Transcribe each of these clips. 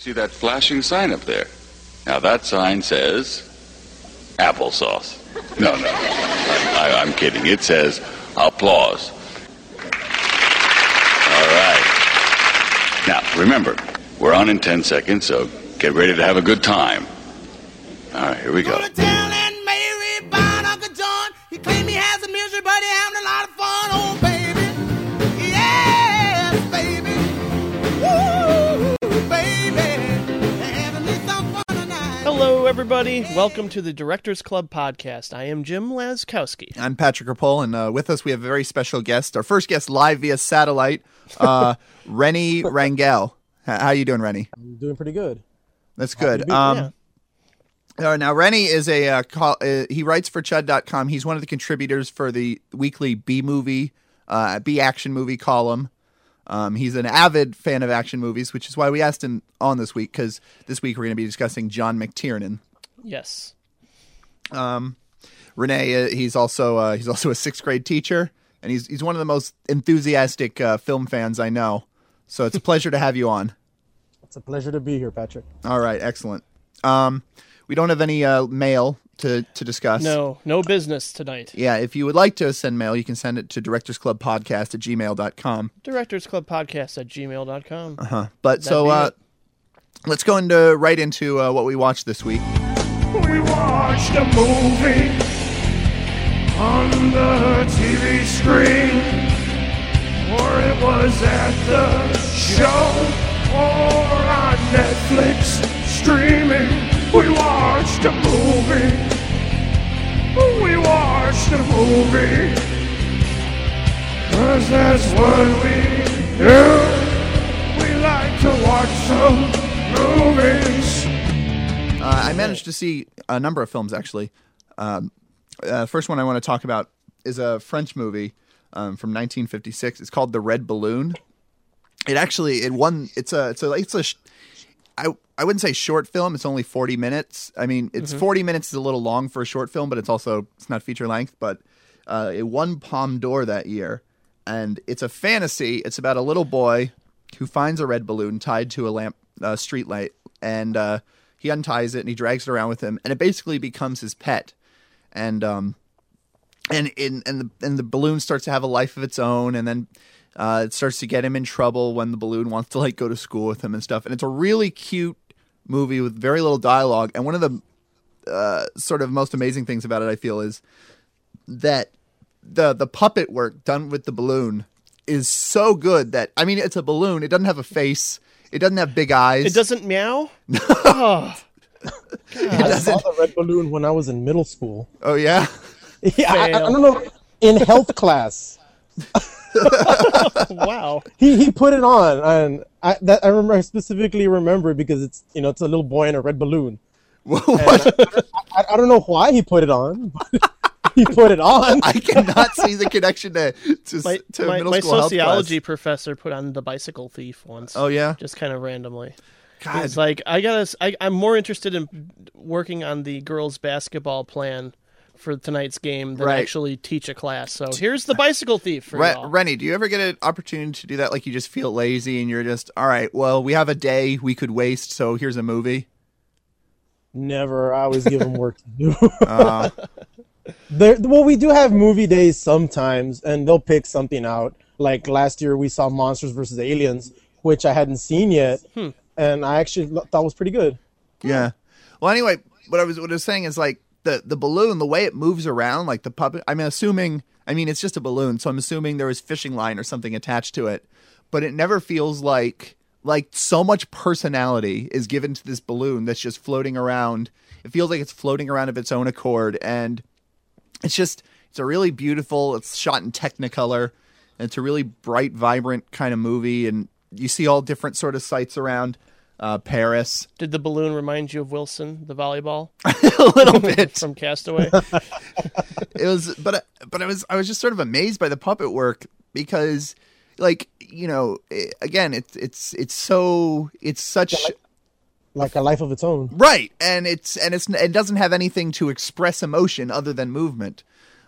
See that flashing sign up there? Now that sign says applesauce. No, no, I, I'm kidding. It says applause. All right. Now, remember, we're on in 10 seconds, so get ready to have a good time. All right, here we go. Everybody. Welcome to the Directors Club podcast. I am Jim Laskowski. I'm Patrick Rapol, and uh, with us we have a very special guest. Our first guest live via satellite, uh, Rennie Rangel. H- How you doing, Rennie? I'm doing pretty good. That's good. be Um, here. uh, now, Rennie is a uh, call, uh, he writes for Chud.com. He's one of the contributors for the weekly B movie, uh, B action movie column. Um, he's an avid fan of action movies, which is why we asked him on this week because this week we're going to be discussing John McTiernan. Yes. Renee, uh, he's also uh, he's also a sixth grade teacher, and he's he's one of the most enthusiastic uh, film fans I know. So it's a pleasure to have you on. It's a pleasure to be here, Patrick. All right, excellent. Um, we don't have any uh, mail to to discuss. No, no business tonight. Yeah, if you would like to send mail, you can send it to directorsclubpodcast at gmail.com. Directors Club podcast at gmail.com. Uh-huh. But so uh, let's go into right into uh, what we watched this week. We watched a movie on the TV screen, or it was at the show, or on Netflix streaming. We watched a movie. We watched a movie. Cause that's what we do. We like to watch some movies. Uh, I managed to see a number of films actually. Um, uh, first one I want to talk about is a French movie um, from 1956. It's called The Red Balloon. It actually it won. It's a it's a it's a. I I wouldn't say short film. It's only 40 minutes. I mean, it's 40 minutes is a little long for a short film, but it's also it's not feature length. But uh, it won Palme d'Or that year, and it's a fantasy. It's about a little boy who finds a red balloon tied to a lamp, uh, street light, and uh, he unties it and he drags it around with him, and it basically becomes his pet. And um, and in and the and the balloon starts to have a life of its own, and then uh, it starts to get him in trouble when the balloon wants to like go to school with him and stuff. And it's a really cute movie with very little dialogue. And one of the uh, sort of most amazing things about it, I feel, is that the the puppet work done with the balloon is so good that I mean, it's a balloon. It doesn't have a face. It doesn't have big eyes. It doesn't meow? oh, I saw the red balloon when I was in middle school. Oh yeah. Yeah, I, I don't know. In health class, wow. he, he put it on, and I that I remember I specifically remember because it's you know it's a little boy in a red balloon. What? I, I don't know why he put it on, but he put it on. I cannot see the connection to to, My, to my, middle my school health sociology class. professor put on The Bicycle Thief once. Oh yeah. Just kind of randomly. God. It's like, I gotta, s- I, am more interested in working on the girls' basketball plan for tonight's game than Right. actually teach a class. So here's The Bicycle Thief for Re- Rennie, do you ever get an opportunity to do that? Like you just feel lazy and you're just, all right, well, we have a day we could waste, so here's a movie. Never. I always give them work to do. Uh, There, well, we do have movie days sometimes, and they'll pick something out. Like last year, we saw Monsters vs. Aliens, which I hadn't seen yet, and I actually lo- thought was pretty good. yeah. Well, anyway, what I was what I was saying is like the the balloon, the way it moves around, like the puppet. I'm assuming. I mean, it's just a balloon, so I'm assuming there was fishing line or something attached to it, but it never feels like like so much personality is given to this balloon that's just floating around. It feels like it's floating around of its own accord, and it's just it's a really beautiful it's shot in technicolor and it's a really bright vibrant kind of movie and you see all different sort of sights around uh, paris. Did the balloon remind you of Wilson, the volleyball? A little bit. from Castaway? it was but but i was i was just sort of amazed by the puppet work because like you know eh, again it's it's it's so it's such Like a life of its own. right. And it's and it's it doesn't have anything to express emotion other than movement.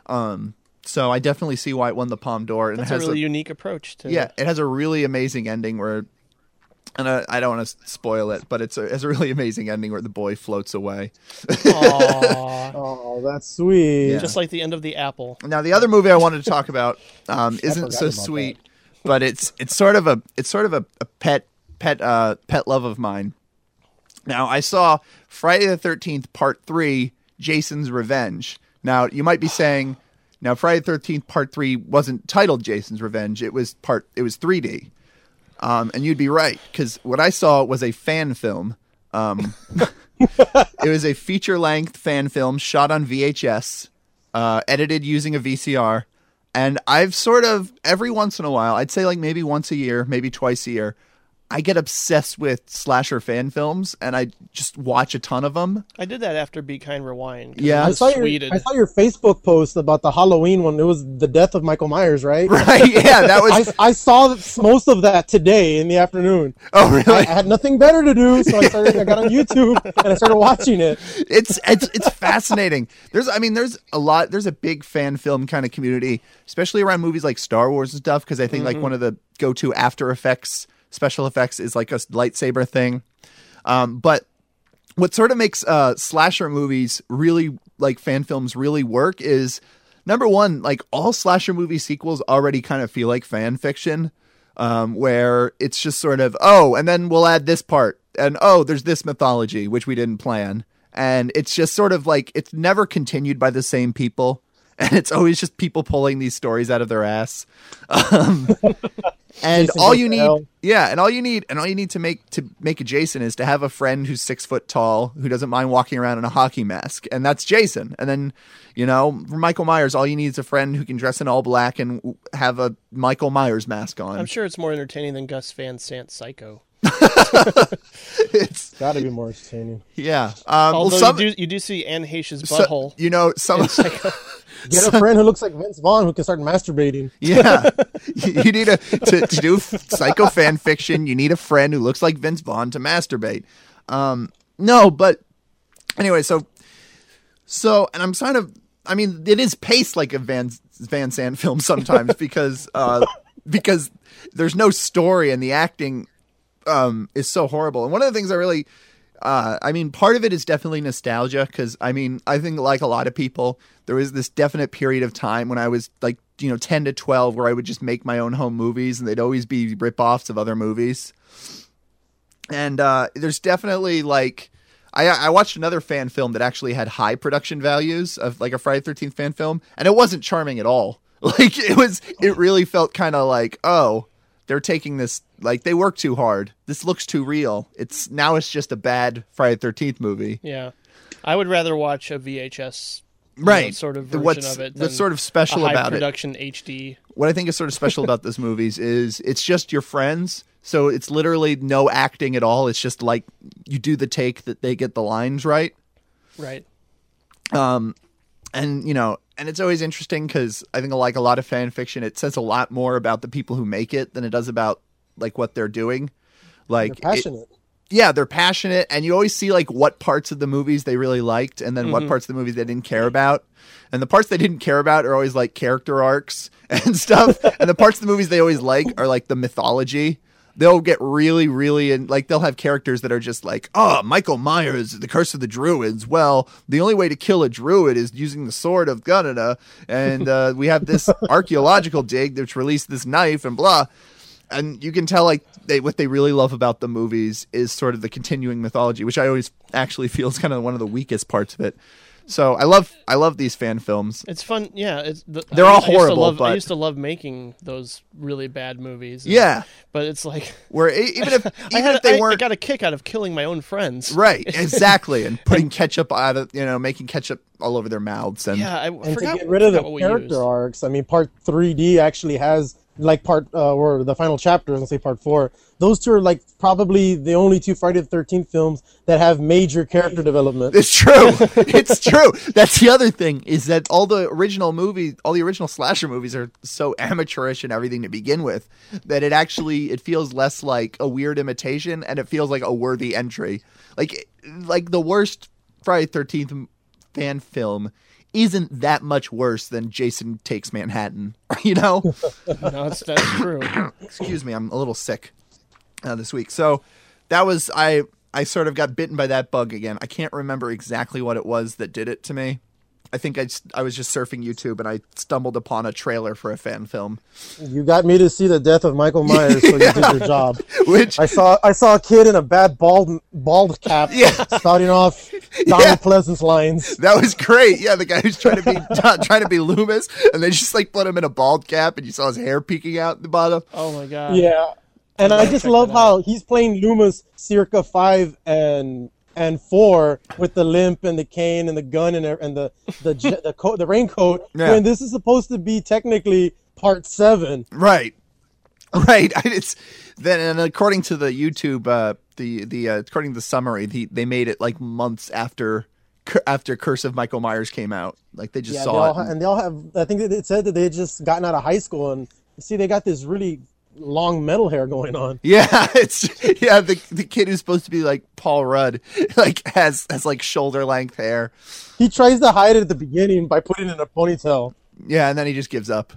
Um so i definitely see why it won the palme d'or and That's it a has really unique approach to Yeah, it has a really amazing ending where and uh, I don't want to spoil it, but it's a, it's a really amazing ending where the boy floats away. Aw. Oh, that's sweet. Just like the end of the apple. Now, the other movie I wanted to talk about um, isn't so about sweet, but it's it's sort of a it's sort of a, a pet pet uh, pet love of mine. Now, I saw Friday the Thirteenth Part Three, Jason's Revenge. Now, you might be saying, now Friday the Thirteenth Part Three wasn't titled Jason's Revenge; it was part it was 3D. Um, and you'd be right because what I saw was a fan film. Um, it was a feature length fan film shot on VHS, uh, edited using a VCR. And I've sort of, every once in a while, I'd say like maybe once a year, maybe twice a year, I get obsessed with slasher fan films and I just watch a ton of them. I did that after Be Kind Rewind. Yeah. it I was saw your. I saw your Facebook post about the Halloween one. It was the death of Michael Myers, right? Right? Yeah, that was. I, I saw most of that today in the afternoon. oh, really? I really? had nothing better to do, so I started. I got on YouTube and I started watching it. it's it's it's fascinating. There's I mean there's a lot there's a big fan film kind of community, especially around movies like Star Wars and stuff because I think like mm-hmm. one of the go-to after effects special effects is like a lightsaber thing. Um, but what sort of makes uh, slasher movies really like fan films really work is number one, like all slasher movie sequels already kind of feel like fan fiction, um, where it's just sort of oh, and then we'll add this part, and oh, there's this mythology which we didn't plan, and it's just sort of like it's never continued by the same people. And it's always just people pulling these stories out of their ass. Um, and Jason all you need, hell. yeah, and all you need, and all you need to make to make a Jason is to have a friend who's six foot tall who doesn't mind walking around in a hockey mask, and that's Jason. And then, you know, for Michael Myers, all you need is a friend who can dress in all black and have a Michael Myers mask on. I'm sure it's more entertaining than Gus Van Sant's Psycho. it's Got to be more entertaining. yeah. Um, well, Although some, you do you do see Anne Heche's so- butthole. you know, some. Get a friend who looks like Vince Vaughn who can start masturbating. Yeah, you you need a to, to do psycho fan fiction. You need a friend who looks like Vince Vaughn to masturbate. Um, no, but anyway, so so, and I'm kind of, I mean, it is paced like a Van Van Sant film sometimes because uh, because there's no story and the acting um, is so horrible. And one of the things I really, uh, I mean, part of it is definitely nostalgia because I mean, I think like a lot of people, there was this definite period of time when I was like, you know, 10 to 12 where I would just make my own home movies and they'd always be rip-offs of other movies. And uh, there's definitely like, I, I watched another fan film that actually had high production values of like a Friday Thirteenth fan film, and it wasn't charming at all. Like it was, it really felt kind of like, oh, they're taking this like they work too hard. This looks too real. It's now it's just a bad Friday Thirteenth movie, Yeah, I would rather watch a VHS you know, right? sort of version what's of it. what's sort of special about it? production HD. What I think is sort of special about those movies is it's just your friends. So it's literally no acting at all. It's just like you do the take that they get the lines right. Right. Um, and you know and it's always interesting because i think like a lot of fan fiction it says a lot more about the people who make it than it does about like what they're doing. Like They're it- yeah they're passionate and you always see like what parts of the movies they really liked and then Mm-hmm. what parts of the movies they didn't care about. And the parts they didn't care about are always like character arcs and stuff and the parts of the movies they always like are like the mythology they'll get really really and like they'll have characters that are just like oh michael myers the curse of the druids. Well the only way to kill a druid is using the sword of Gunada, and uh, we have this archaeological dig that's released this knife and blah. And you can tell like they what they really love about the movies is sort of the continuing mythology, which I always actually feel is kind of one of the weakest parts of it. So I love I love these fan films. It's fun. Yeah, it's the, They're I- all I used to horrible, I used to love making those really bad movies. and- Yeah, but it's like where e- even if I even had if they I- weren't I got a kick out of killing my own friends. right, exactly, and putting ketchup out of you know making ketchup all over their mouths and Yeah, I and forgot, to get rid of the character used. arcs, I mean, part 3D actually has like part uh, or the final chapter, let's say part four. Those two are like probably the only two Friday the Thirteenth films that have major character development. It's true. it's true. That's the other thing is that all the original movies, all the original slasher movies are so amateurish and everything to begin with that it actually it feels less like a weird imitation and it feels like a worthy entry. Like like the worst Friday Thirteenth fan film isn't that much worse than Jason Takes Manhattan. You know? No, that's, that's true. Excuse me, I'm a little sick. uh, this week. So that was I I sort of got bitten by that bug again. I can't remember exactly what it was that did it to me. I think I, I was just surfing YouTube and I stumbled upon a trailer for a fan film, You got me to see the death of Michael Myers, so you did your job. which I saw I saw a kid in a bad bald bald cap Yeah. starting off Donald Yeah. Pleasence lines. that was great. Yeah, the guy who's trying to be trying to be Loomis, and they just like put him in a bald cap, and you saw his hair peeking out the bottom. Oh my god. Yeah, and I just love how he's playing Loomis circa five and and four with the limp and the cane and the gun and, and the the the coat the raincoat. Yeah. When this is supposed to be technically part seven. Right, right. It's then, and according to the YouTube, uh, the the uh, according to the summary, the, they made it like months after after Curse of Michael Myers came out. Like they just Yeah, they saw all it. ha- and they all have. I think it said that they had just gotten out of high school and see they got this really long metal hair going on. Yeah, it's yeah. The the kid who's supposed to be like Paul Rudd, like has has like shoulder length hair. He tries to hide it at the beginning by putting it in a ponytail. Yeah, and then he just gives up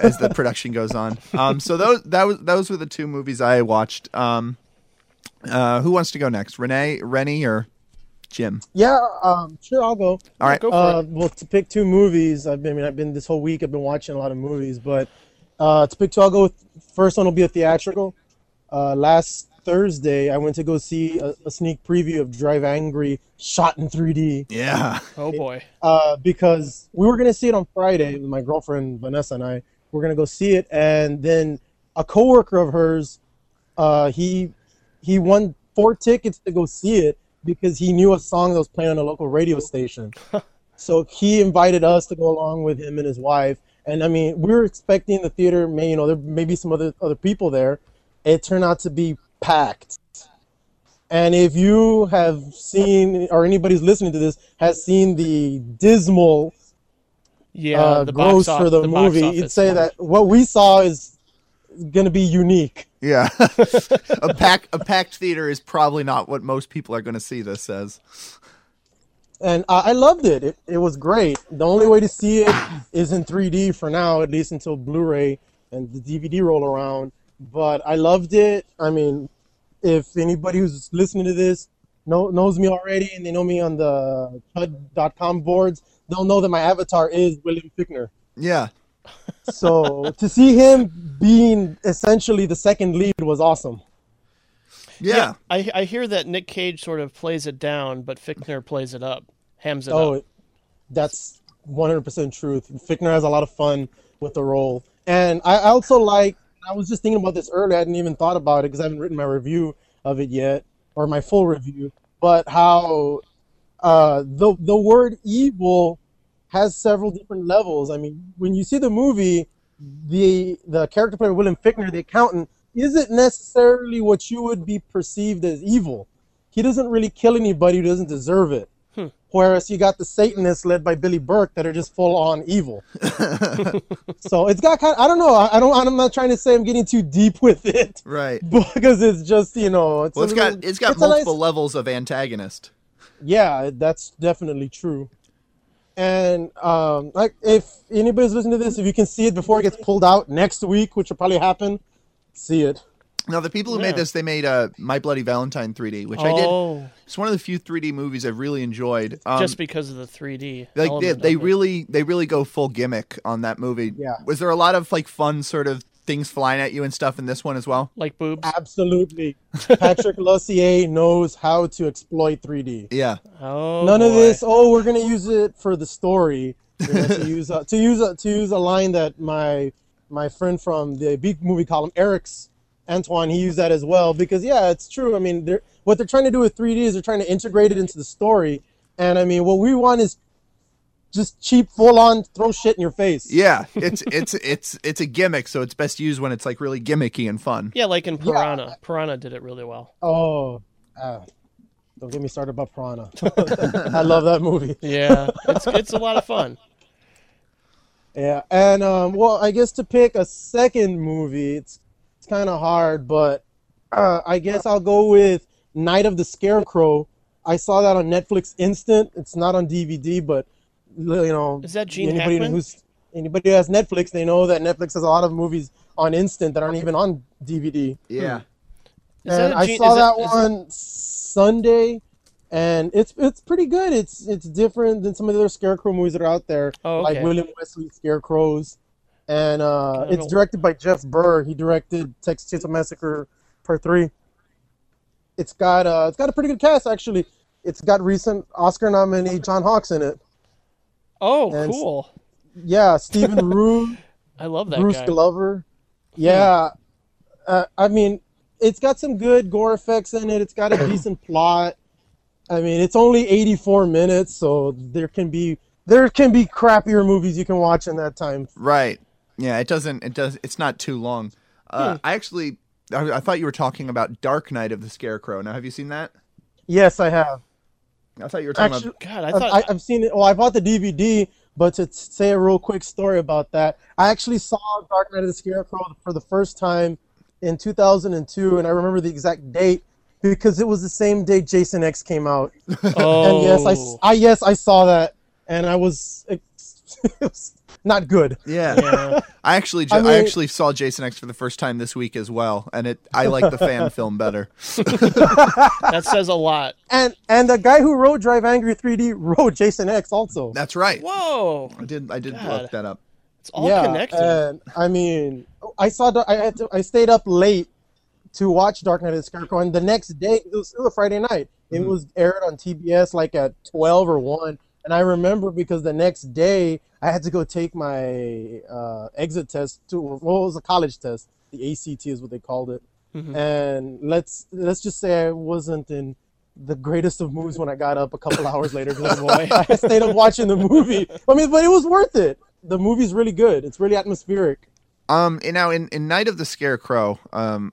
as the production goes on. Um, so those that was those were the two movies I watched. Um, uh, who wants to go next? Renee, Rennie, or Jim? Yeah, um, sure, I'll go. All right. Go for Uh, it. well, to pick two movies, I've been, I mean, I've been this whole week. I've been watching a lot of movies, but uh, to pick two, I'll go. With, first one will be a theatrical. Uh, last Thursday, I went to go see a, a sneak preview of Drive Angry, shot in 3D, Yeah. Oh boy. uh, because we were gonna see it on Friday. With my girlfriend Vanessa and I were gonna go see it, and then a coworker of hers, uh, he he won four tickets to go see it because he knew a song that was playing on a local radio station. so he invited us to go along with him and his wife. And I mean, we were expecting the theater, may you know, there may be some other other people there. It turned out to be packed. And if you have seen, or anybody's listening to this has seen the dismal Yeah. uh, the gross box off- for the, the movie, you'd say numbers. that what we saw is going to be unique. Yeah. a pack a packed theater is probably not what most people are going to see this as. And I, I loved it. it. It was great. The only way to see it is in 3D for now, at least until Blu-ray and the DVD roll around. But I loved it. I mean, if anybody who's listening to this know, knows me already and they know me on the Chud.com boards, they'll know that my avatar is William Fichtner. Yeah. So to see him being essentially the second lead was awesome. Yeah. I I hear that Nick Cage sort of plays it down, but Fichtner plays it up, hams it Oh, up. that's 100% truth. Fichtner has a lot of fun with the role. And I I also like, I was just thinking about this earlier. I hadn't even thought about it because I haven't written my review of it yet, or my full review. But how uh, the, the word evil has several different levels. I mean, when you see the movie, the the character played by William Fichtner, the accountant, isn't necessarily what you would be perceived as evil. He doesn't really kill anybody who doesn't deserve it. Whereas you got the Satanists led by Billy Burke that are just full on evil. so it's got kind. Of, I don't know. I, I don't. I'm not trying to say I'm getting too deep with it Right. because it's just you know. It's Well, a it's got little- it's got a nice- multiple levels of antagonist. yeah, that's definitely true. And um, like, if anybody's listening to this, if you can see it before it gets pulled out next week, which will probably happen, see it. Now, the people who Yeah. made this, they made uh, My Bloody Valentine 3D, which I oh, did. It's one of the few 3D movies I've really enjoyed. Um, just because of the 3D. like they, they really they really go full gimmick on that movie. Yeah. Was there a lot of like fun sort of things flying at you and stuff in this one as well? like boobs. Absolutely, Patrick Lussier knows how to exploit 3D. Yeah. Oh, None of this. Oh, we're gonna use it for the story. To use a, to use a, to use a line that my my friend from the big movie column, Eric's Antoine, he used that as well because yeah, it's true. I mean, they're, what they're trying to do with 3D is they're trying to integrate it into the story, and I mean, what we want is just cheap, full on, throw shit in your face. Yeah. It's it's it's it's a gimmick, so it's best used when it's like really gimmicky and fun. Yeah, like in Piranha. Piranha did it really well. Oh, ah, don't get me started about Piranha. I love that movie. Yeah, it's it's a lot of fun. Yeah, and um, well, I guess to pick a second movie, it's it's kind of hard, but uh, I guess I'll go with Night of the Scarecrow. I saw that on Netflix Instant. It's not on DVD, but you know, Is that Gene anybody Hackman? who's anybody who has Netflix, they know that Netflix has a lot of movies on Instant that aren't even on DVD. Yeah. Is that and a I Gene- saw is that, that- is- one Sunday, and it's it's pretty good. It's it's different than some of the other Scarecrow movies that are out there, Oh, like. William Wesley Scarecrows, and uh, it's directed by Jeff Burr. He directed Texas Chainsaw Massacre Part Three. It's got uh, it's got a pretty good cast actually. It's got recent Oscar nominee John Hawkes in it. Oh, And- cool. Yeah, Stephen Root. I love that Bruce guy. Glover. Yeah, uh, I mean, it's got some good gore effects in it. It's got a decent plot. I mean, it's only 84 minutes, so there can be there can be crappier movies you can watch in that time. Right. Yeah, it doesn't. It does. It's not too long. Uh, Hmm. I actually, I, I thought you were talking about Dark Knight of the Scarecrow. Now, have you seen that? Yes, I have. I thought you were talking Actually, about. God, I thought I, I've seen it. Well, I bought the DVD, but to say a real quick story about that, I actually saw Dark Knight of the Scarecrow for the first time in 2002, and I remember the exact date because it was the same day Jason X came out. oh, and yes, I, s- oh. I- yes I saw that, and I was it was not good. Yeah. yeah. I actually, ju- I I, actually saw Jason X for the first time this week as well, and it. I like the fan film better. that says a lot. And and the guy who wrote Drive Angry 3D wrote Jason X also. That's right. Whoa, I did. I did God. look that up. it's all yeah, connected. and I mean, I saw the- I had to, I stayed up late to watch Dark Knight of the Scarecrow, and the next day it was, was a Friday night. It was aired on TBS like at 12 or 1, and I remember because the next day I had to go take my uh, exit test to well, it was a college test. The ACT is what they called it. And let's let's just say I wasn't in the greatest of moods when I got up a couple hours later. boy. I stayed up watching the movie. I mean, but it was worth it. The movie's really good. It's really atmospheric. Um, and now in, in Night of the Scarecrow, um,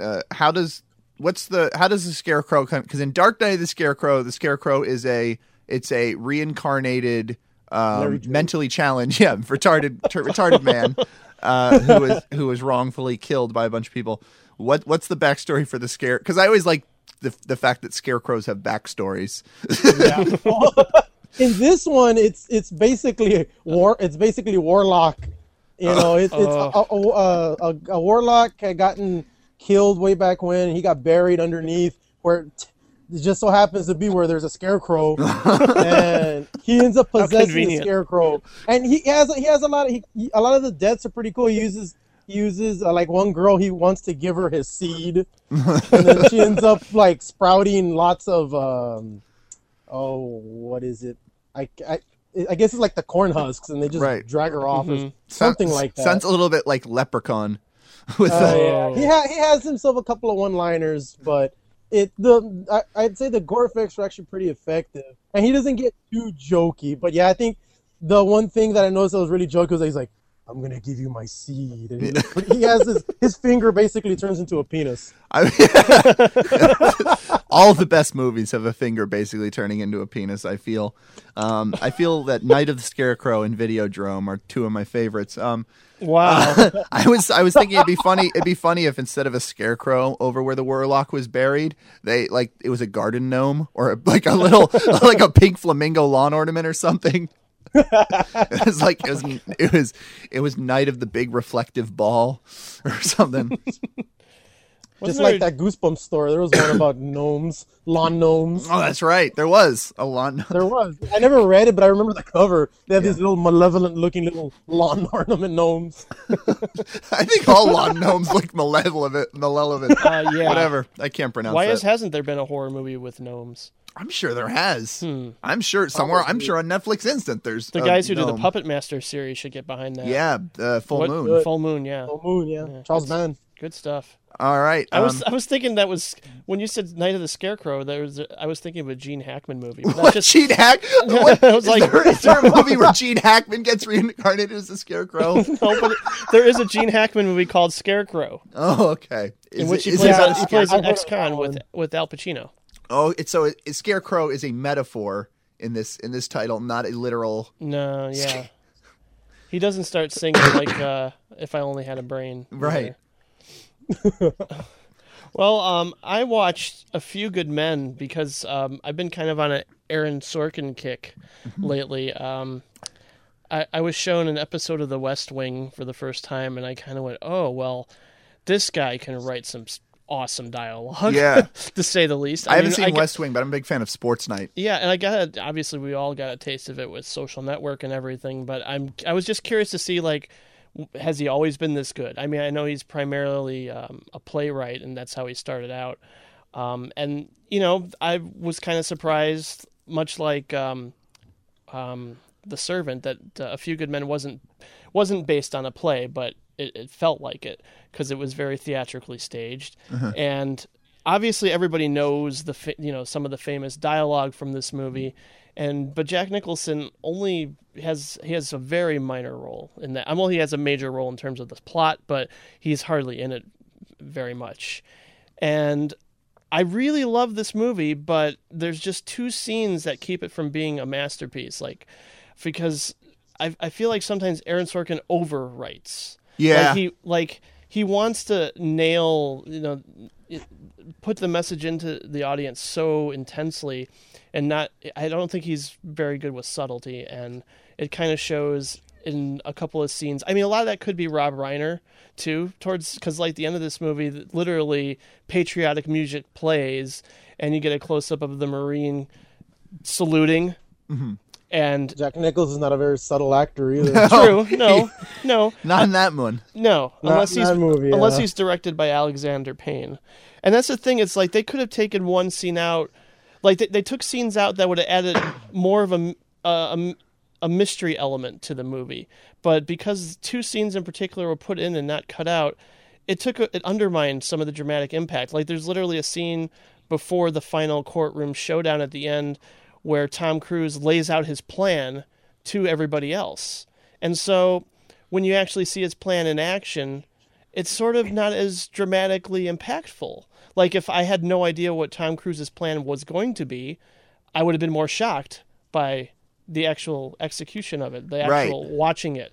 uh, how does what's the how does the Scarecrow come? Because in Dark Knight of the Scarecrow, the Scarecrow is a it's a reincarnated, um, mentally challenged, yeah, retarded ter- retarded man, uh, who was who was wrongfully killed by a bunch of people. What what's the backstory for the scare? Because I always like the the fact that scarecrows have backstories. In this one, it's it's basically war. It's basically warlock. You know, it's it's a, a, a, a, a warlock had gotten killed way back when. He got buried underneath where it it just so happens to be where there's a scarecrow, and he ends up possessing the scarecrow. And he has he has a lot of he, he- a lot of the deaths are pretty cool. He uses he uses uh, like one girl he wants to give her his seed, and then she ends up like sprouting lots of um, oh what is it? I, I I guess it's like the corn husks, and they just Right. drag her off Mm-hmm. or something like that. Sounds a little bit like Leprechaun. With Uh, the, yeah. He ha- he has himself a couple of one-liners, but it the I, I'd say the gore effects are actually pretty effective, and he doesn't get too jokey. But yeah, I think the one thing that I noticed that was really jokey was that he's like, "I'm gonna give you my seed," and he, looks he has his his finger basically turns into a penis. I all the best movies have a finger basically turning into a penis. I feel, um, I feel that Night of the Scarecrow and Videodrome are two of my favorites. Um, Wow. Uh, I was I was thinking it'd be funny it'd be funny if instead of a scarecrow over where the warlock was buried, they like it was a garden gnome or like a little like a pink flamingo lawn ornament or something. it was like it was it was it was night of the big reflective ball or something. Just Wasn't like there- that Goosebumps story. There was one about gnomes, lawn gnomes. Oh, that's right. There was a lawn. There was. I never read it, but I remember the cover. They have these little malevolent-looking little lawn ornament gnomes. I think all lawn gnomes look malevolent. Malevolent. Uh, yeah. Whatever. I can't pronounce it. Why that. has, hasn't there been a horror movie with gnomes? I'm sure there has. I'm sure somewhere. I'm sure on Netflix Instant there's The guys who do the. Puppet Master series should get behind that. Yeah, uh, full What- moon. Full Moon, yeah. Full moon, yeah. Charles Band. Good stuff. All right. I was um, I was thinking that was when you said Night of the Scarecrow. There was a, I was thinking of a Gene Hackman movie. What just Gene Hack? What, I was is, like- there, is there a movie where Gene Hackman gets reincarnated as a scarecrow? no, but there is a Gene Hackman movie called Scarecrow, oh, okay. in which it- he is plays, it- a, he plays an ex-con with with Al Pacino. oh, it's so it, scarecrow is a metaphor in this in this title, not a literal. No, yeah. He doesn't start singing like uh, "If I Only Had a Brain." Right. either. Well, um, I watched A Few Good Men because um, I've been kind of on an Aaron Sorkin kick lately. Um, I, I was shown an episode of The West Wing for the first time, and I kind of went, "Oh well, this guy can write some awesome dialogue. Yeah. to say the least. I, haven't mean, seen get- West Wing, but I'm a big fan of Sports Night. Yeah, and I got a, obviously we all got a taste of it with Social Network and everything, but I'm I was just curious to see like has he always been this good? I mean, I know he's primarily um, a playwright, and that's how he started out. Um, and you know, I was kind of surprised, much like um, um, the Servant, that uh, A Few Good Men wasn't wasn't based on a play, but it, it felt like it because it was very theatrically staged, and obviously everybody knows the fa- you know some of the famous dialogue from this movie, and but Jack Nicholson only has he has a very minor role in that. Well, he has a major role in terms of the plot, but he's hardly in it very much, and I really love this movie, but there's just two scenes that keep it from being a masterpiece. Like, because I I feel like sometimes Aaron Sorkin overwrites. Yeah. Like he like he wants to nail you know it, put the message into the audience so intensely, and not. I don't think he's very good with subtlety, and it kind of shows in a couple of scenes. I mean, a lot of that could be Rob Reiner too, towards because like the end of this movie, literally patriotic music plays, and you get a close up of the Marine saluting, mm-hmm. and Jack Nichols is not a very subtle actor either. true, no, no, Not in that one. no, Not unless he's that movie, unless he's directed by Alexander Payne, and that's the thing. It's like they could have taken one scene out, like they, they took scenes out that would have added more of a, a a a mystery element to the movie, but because two scenes in particular were put in and not cut out, it took a, it undermined some of the dramatic impact. Like there's literally a scene before the final courtroom showdown at the end where Tom Cruise lays out his plan to everybody else. And so when you actually see his plan in action, it's sort of not as dramatically impactful. Like if I had no idea what Tom Cruise's plan was going to be, I would have been more shocked by the actual execution of it, the Right. actual watching it.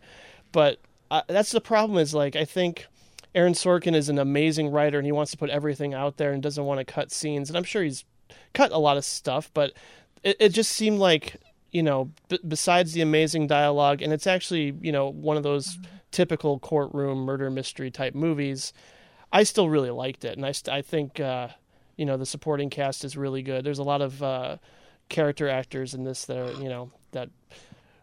But uh, that's the problem is like I think Aaron Sorkin is an amazing writer and he wants to put everything out there and doesn't want to cut scenes and I'm sure he's cut a lot of stuff, but it, it just seemed like you know b- besides the amazing dialogue and it's actually you know one of those typical courtroom murder mystery type movies. I still really liked it and I st- I think uh, you know the supporting cast is really good. There's a lot of uh, character actors in this that are you know that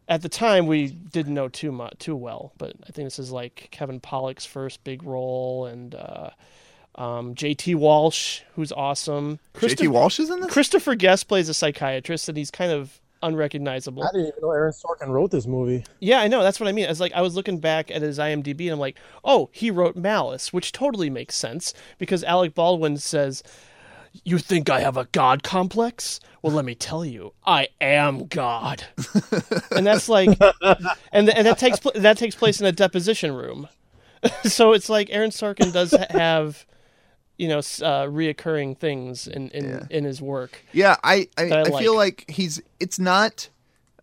at the time we didn't know too much too well, but I think this is like Kevin Pollak's first big role and uh, um, J.T. Walsh, who's awesome. J.T. Walsh is in this? Christopher Guest plays a psychiatrist, and he's kind of unrecognizable. I didn't even know Aaron Sorkin wrote this movie. Yeah, I know. That's what I mean. It's like I was looking back at his IMDb, and I'm like, oh, he wrote Malice, which totally makes sense because Alec Baldwin says, "You think I have a god complex? Well, let me tell you, I am God." and that's like, and and that takes pl- that takes place in a deposition room. so it's like Aaron Sorkin does ha- have, you know, uh, reoccurring things in in, Yeah. in his work. Yeah, I I, That I I feel like. like he's it's not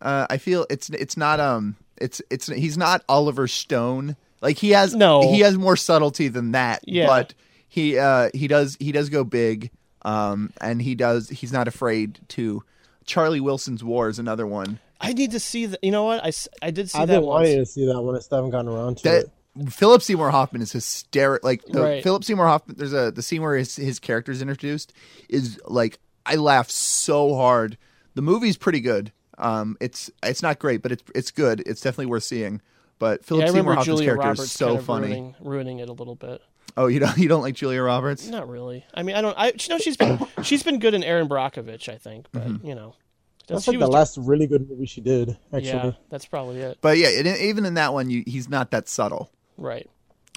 uh I feel it's it's not um it's it's he's not Oliver Stone. Like he has No. he has more subtlety than that. Yeah. But he uh he does he does go big. Um and he does he's not afraid to Charlie Wilson's War is another one. I need to see that. You know what? I, I did see I've that been once. wanting to see that one. I still haven't gotten around to That it. Philip Seymour Hoffman is hysterical. Like the Right. Philip Seymour Hoffman, there's a the scene where his his character is introduced is like I laugh so hard. The movie's pretty good. Um, it's it's not great, but it's it's good. It's definitely worth seeing. But Philip Yeah, Seymour Hoffman's Julia character Roberts is so kind of funny. ruining, ruining it a little bit. Oh, you don't you don't like Julia Roberts? Not really. I mean, I don't. I you know she's been she's been good in Erin Brockovich, I think, but Mm-hmm. you know, That's she like the was- last really good movie she did. Actually, Yeah, that's probably it. But yeah, it, even in that one, you, he's not that subtle. Right.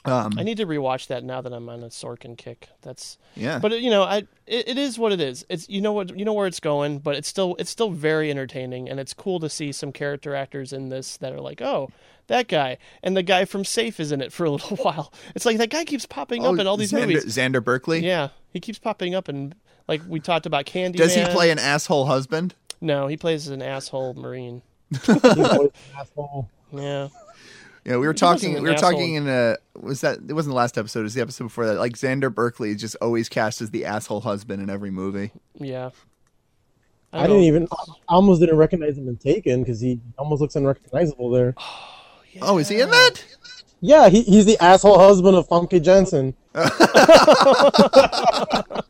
Um, I need to rewatch that now that I'm on a Sorkin kick. That's yeah, but you know, I it, it is what it is. It's you know what you know where it's going, but it's still it's still very entertaining, and it's cool to see some character actors in this that are like, oh, that guy, and the guy from Safe is in it for a little while. It's like that guy keeps popping up in all these Oh, Xander, movies. Xander Berkeley. Yeah, he keeps popping up, and like we talked about Candy. Does he play an asshole husband? No, he plays an asshole marine. He's always an asshole. Yeah. Yeah, we were talking. We were asshole. talking in a. Was that? It wasn't the last episode. It was the episode before that. Like Xander Berkeley is just always cast as the asshole husband in every movie. Yeah. I didn't even. I almost didn't recognize him in Taken because he almost looks unrecognizable there. Oh, is he in that? Yeah, he, he's the asshole husband of Famke Janssen.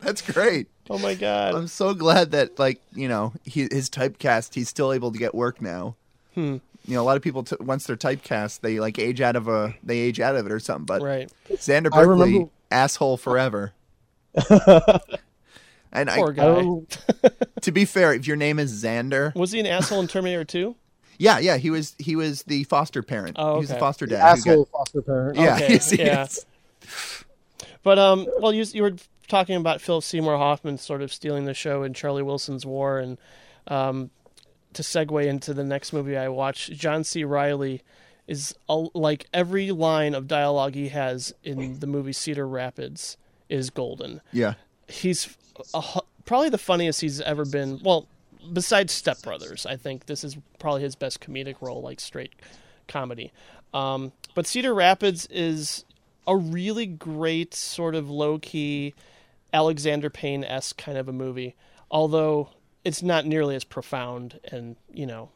That's great. Oh my god. I'm so glad that like you know he, his typecast. He's still able to get work now. Hmm. You know, a lot of people t- once they're typecast, they like age out of a they age out of it or something. But Right. Xander I Berkeley, remember- asshole forever. and I, Poor I guy. remember- to be fair, if your name is Xander, Was he an asshole in Terminator 2? yeah, yeah, he was he was the foster parent. Oh, He was the foster dad. who got- asshole foster parent. yeah, Okay, yes, yeah. yes. But um, well, you you were talking about Philip Seymour Hoffman sort of stealing the show in Charlie Wilson's War, and um, to segue into the next movie I watched, John C. Reilly is a, like every line of dialogue he has in the movie Cedar Rapids is golden. yeah. He's a, probably the funniest he's ever been. Well, besides Step Brothers, I think this is probably his best comedic role, like straight comedy. Um, but Cedar Rapids is a really great sort of low key Alexander Payne esque kind of a movie, although it's not nearly as profound and you know,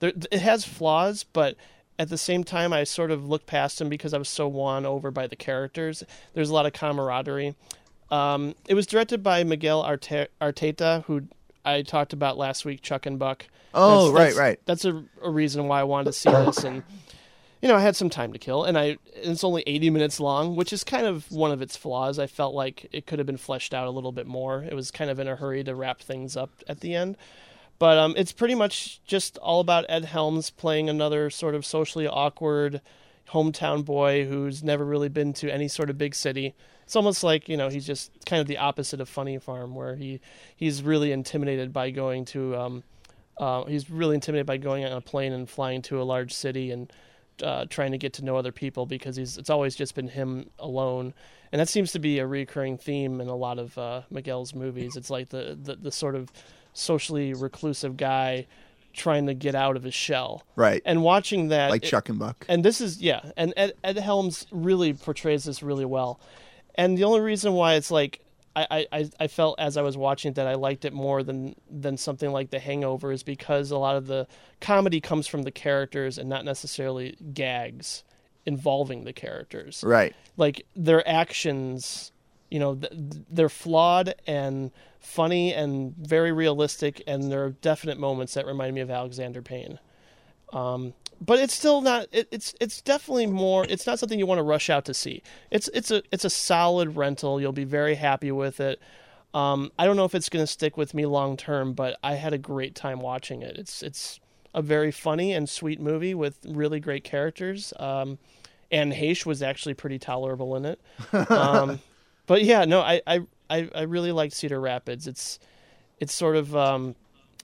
there, it has flaws, but at the same time, I sort of looked past them because I was so won over by the characters. There's a lot of camaraderie. Um, it was directed by Miguel Arte- Arteta, who I talked about last week, Chuck and Buck. Oh, That's- right, that's- right. That's a, a reason why I wanted to see this, and you know, I had some time to kill, and I it's only 80 minutes long, which is kind of one of its flaws. I felt like it could have been fleshed out a little bit more. It was kind of in a hurry to wrap things up at the end. But um, it's pretty much just all about Ed Helms playing another sort of socially awkward hometown boy who's never really been to any sort of big city. It's almost like you know he's just kind of the opposite of Funny Farm, where he he's really intimidated by going to um, uh, he's really intimidated by going on a plane and flying to a large city and uh, trying to get to know other people because he's it's always just been him alone, and that seems to be a recurring theme in a lot of uh, Miguel's movies. It's like the, the the sort of socially reclusive guy trying to get out of his shell. Right. And watching that, like it- Chuck and Buck. and this is yeah, and Ed, Ed Helms really portrays this really well. And the only reason why it's like I, I, I felt as I was watching it that I liked it more than than something like The Hangover is because a lot of the comedy comes from the characters and not necessarily gags involving the characters Right. like their actions you know th- they're flawed and funny and very realistic and there are definite moments that remind me of alexander payne um, but it's still not it, it's it's definitely more it's not something you want to rush out to see it's it's a it's a solid rental you'll be very happy with it um, i don't know if it's going to stick with me long term but i had a great time watching it it's it's a very funny and sweet movie with really great characters um, Anne Heche was actually pretty tolerable in it. Um, but yeah, no, I, I, I, I really like Cedar Rapids. It's, it's sort of, um,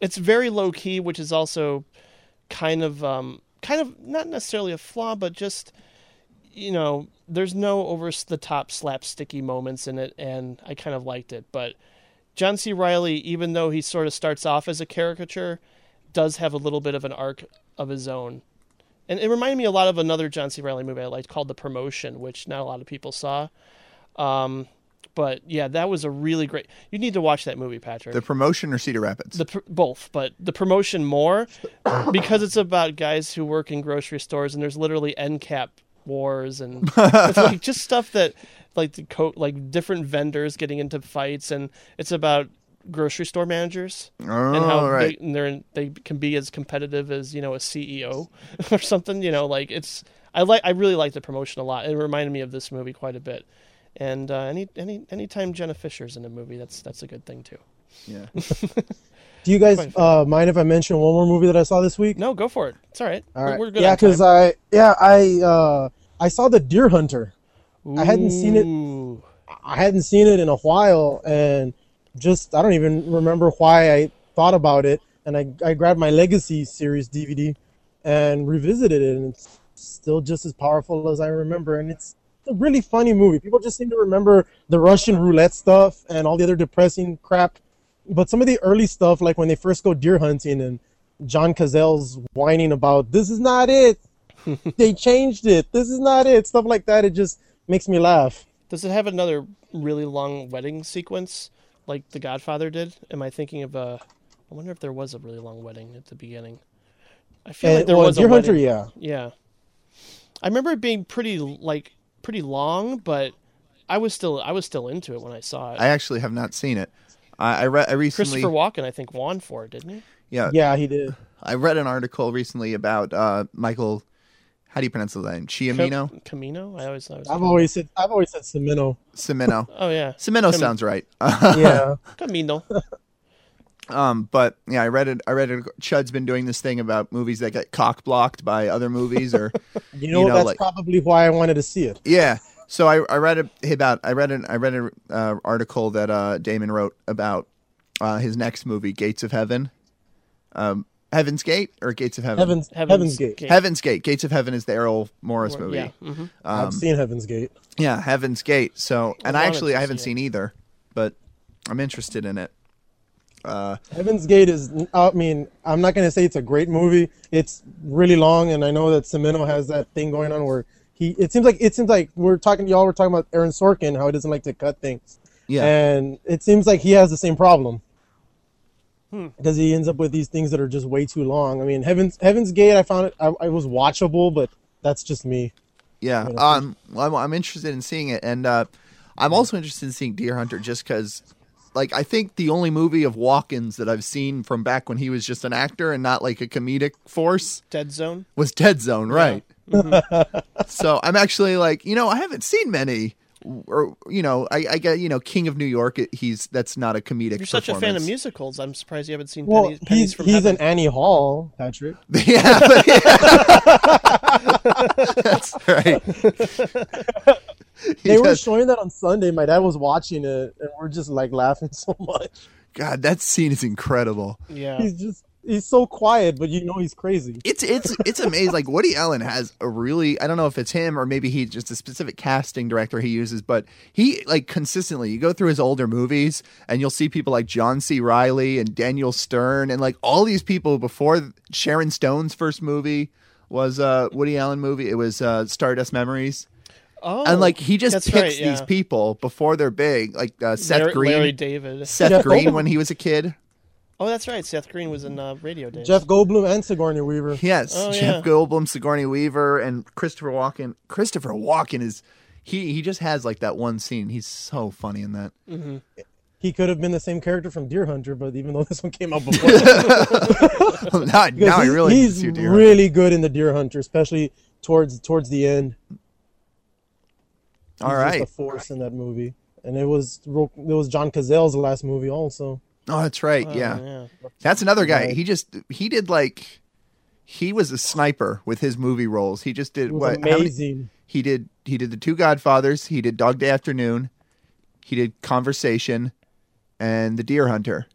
it's very low key, which is also kind of, um, kind of not necessarily a flaw, but just, you know, there's no over the top slapsticky moments in it, and I kind of liked it. But John C. Reilly, even though he sort of starts off as a caricature, does have a little bit of an arc of his own. And it reminded me a lot of another John C. Reilly movie I liked called The Promotion, which not a lot of people saw. Um, but yeah, that was a really great. You need to watch that movie, Patrick. The promotion or Cedar Rapids? The pr- both, but the promotion more because it's about guys who work in grocery stores and there's literally end cap wars and it's like just stuff that like the co- like different vendors getting into fights and it's about grocery store managers oh, and how oh, right. they, they can be as competitive as you know a CEO or something. You know, like it's I like I really like the promotion a lot. It reminded me of this movie quite a bit. And uh, any any anytime Jenna Fischer's in a movie, that's that's a good thing too. yeah. Do you guys uh, mind if I mention one more movie that I saw this week? No, go for it. It's all right. All We're- We're good. yeah, because I yeah I uh, I saw the Deer Hunter. I hadn't seen it. I hadn't seen it in a while, and just I don't even remember why I thought about it. And I I grabbed my Legacy series DVD and revisited it, and it's still just as powerful as I remember. And it's a really funny movie. People just seem to remember the Russian roulette stuff and all the other depressing crap, but some of the early stuff, like when they first go deer hunting and John Cazale's whining about this is not it. they changed it. This is not it. Stuff like that. It just makes me laugh. Does it have another really long wedding sequence like The Godfather did? Am I thinking of a? I wonder if there was a really long wedding at the beginning. I feel And, like there well, was Deer a Hunter, wedding. yeah. Yeah. I remember it being pretty like pretty long, but I was still I was still into it when I saw it. I actually have not seen it. I, I read I recently. Christopher Walken, I think, won for it, didn't he? yeah, Yeah, he did. I read an article recently about uh, Michael. How do you pronounce his name? Chiamino. Camino. I always thought it I've always said I've always said Semino. Cimino. Oh yeah, Cimino Cam- sounds right. Yeah. Camino. Um, but yeah, I read it. I read it. Chud's been doing this thing about movies that get cock blocked by other movies, or You know, know, that's like- probably why I wanted to see it. yeah. So I, I read a, about I read an I read an uh, article that uh, Damon wrote about uh, his next movie, Gates of Heaven, um, Heaven's Gate or Gates of Heaven. Heaven's Heaven's, Gate. Heaven's Gate. Gates of Heaven is the Errol Morris movie. Yeah. hmm I've seen Heaven's Gate. Yeah, Heaven's Gate. So, and I wanted actually I haven't see seen either, but I'm interested in it. Uh, Heaven's Gate is. I mean, I'm not gonna say it's a great movie. It's really long, and I know that Cimino has that thing going on where he. It seems like it seems like we're talking. Y'all were talking about Aaron Sorkin, how he doesn't like to cut things. yeah, and it seems like he has the same problem Hmm. because he ends up with these things that are just way too long. I mean, Heaven's Heaven's Gate, I found it, I, I was watchable, but that's just me. yeah. Um, I'm, I'm interested in seeing it, and uh, I'm also interested in seeing Deer Hunter just because, like, I think the only movie of Walken's that I've seen from back when he was just an actor and not like a comedic force Dead Zone. was Dead Zone, right? Mm-hmm. so I'm actually like, you know, I haven't seen many. Or you know, I, I get you know, King of New York. He's that's not a comedic. You're such a fan of musicals. I'm surprised you haven't seen Well, Pennies, Pennies he's from he's Heaven. an Annie Hall, Patrick. yeah, but- that's right. He They were showing that on Sunday. My dad was watching it, and we're just like laughing so much. God, that scene is incredible. yeah. He's just he's so quiet, but you know he's crazy. It's it's it's amazing. Like Woody Allen has a really I don't know if it's him or maybe he's just a specific casting director he uses, but he like consistently you go through his older movies and you'll see people like John C. Reilly and Daniel Stern and like all these people before Sharon Stone's first movie was a Woody Allen movie. It was uh, Stardust Memories. Oh, and like he just that's picks right, yeah. these people before they're big, like uh, Seth Larry, Green. Larry David. Seth Yeah. Green when he was a kid. Oh, that's right. Seth Green was in uh, Radio Days. Jeff Goldblum and Sigourney Weaver. Yes, Oh, Jeff yeah. Goldblum, Sigourney Weaver, and Christopher Walken. Christopher Walken is he he just has like that one scene. He's so funny in that. He could have been the same character from Deer Hunter, but even though this one came out before, now, Because now I he- really he's see Deer really good in the Deer Hunter, especially towards towards the end. All He's right. just a force in that movie, and it was it was John Cazale's last movie also. Oh, that's right. Oh, yeah. yeah. that's another guy. Right. He just he did like he was a sniper with his movie roles. He just did what? how many- amazing. he did he did the Two Godfathers. He did Dog Day Afternoon. He did Conversation, and The Deer Hunter.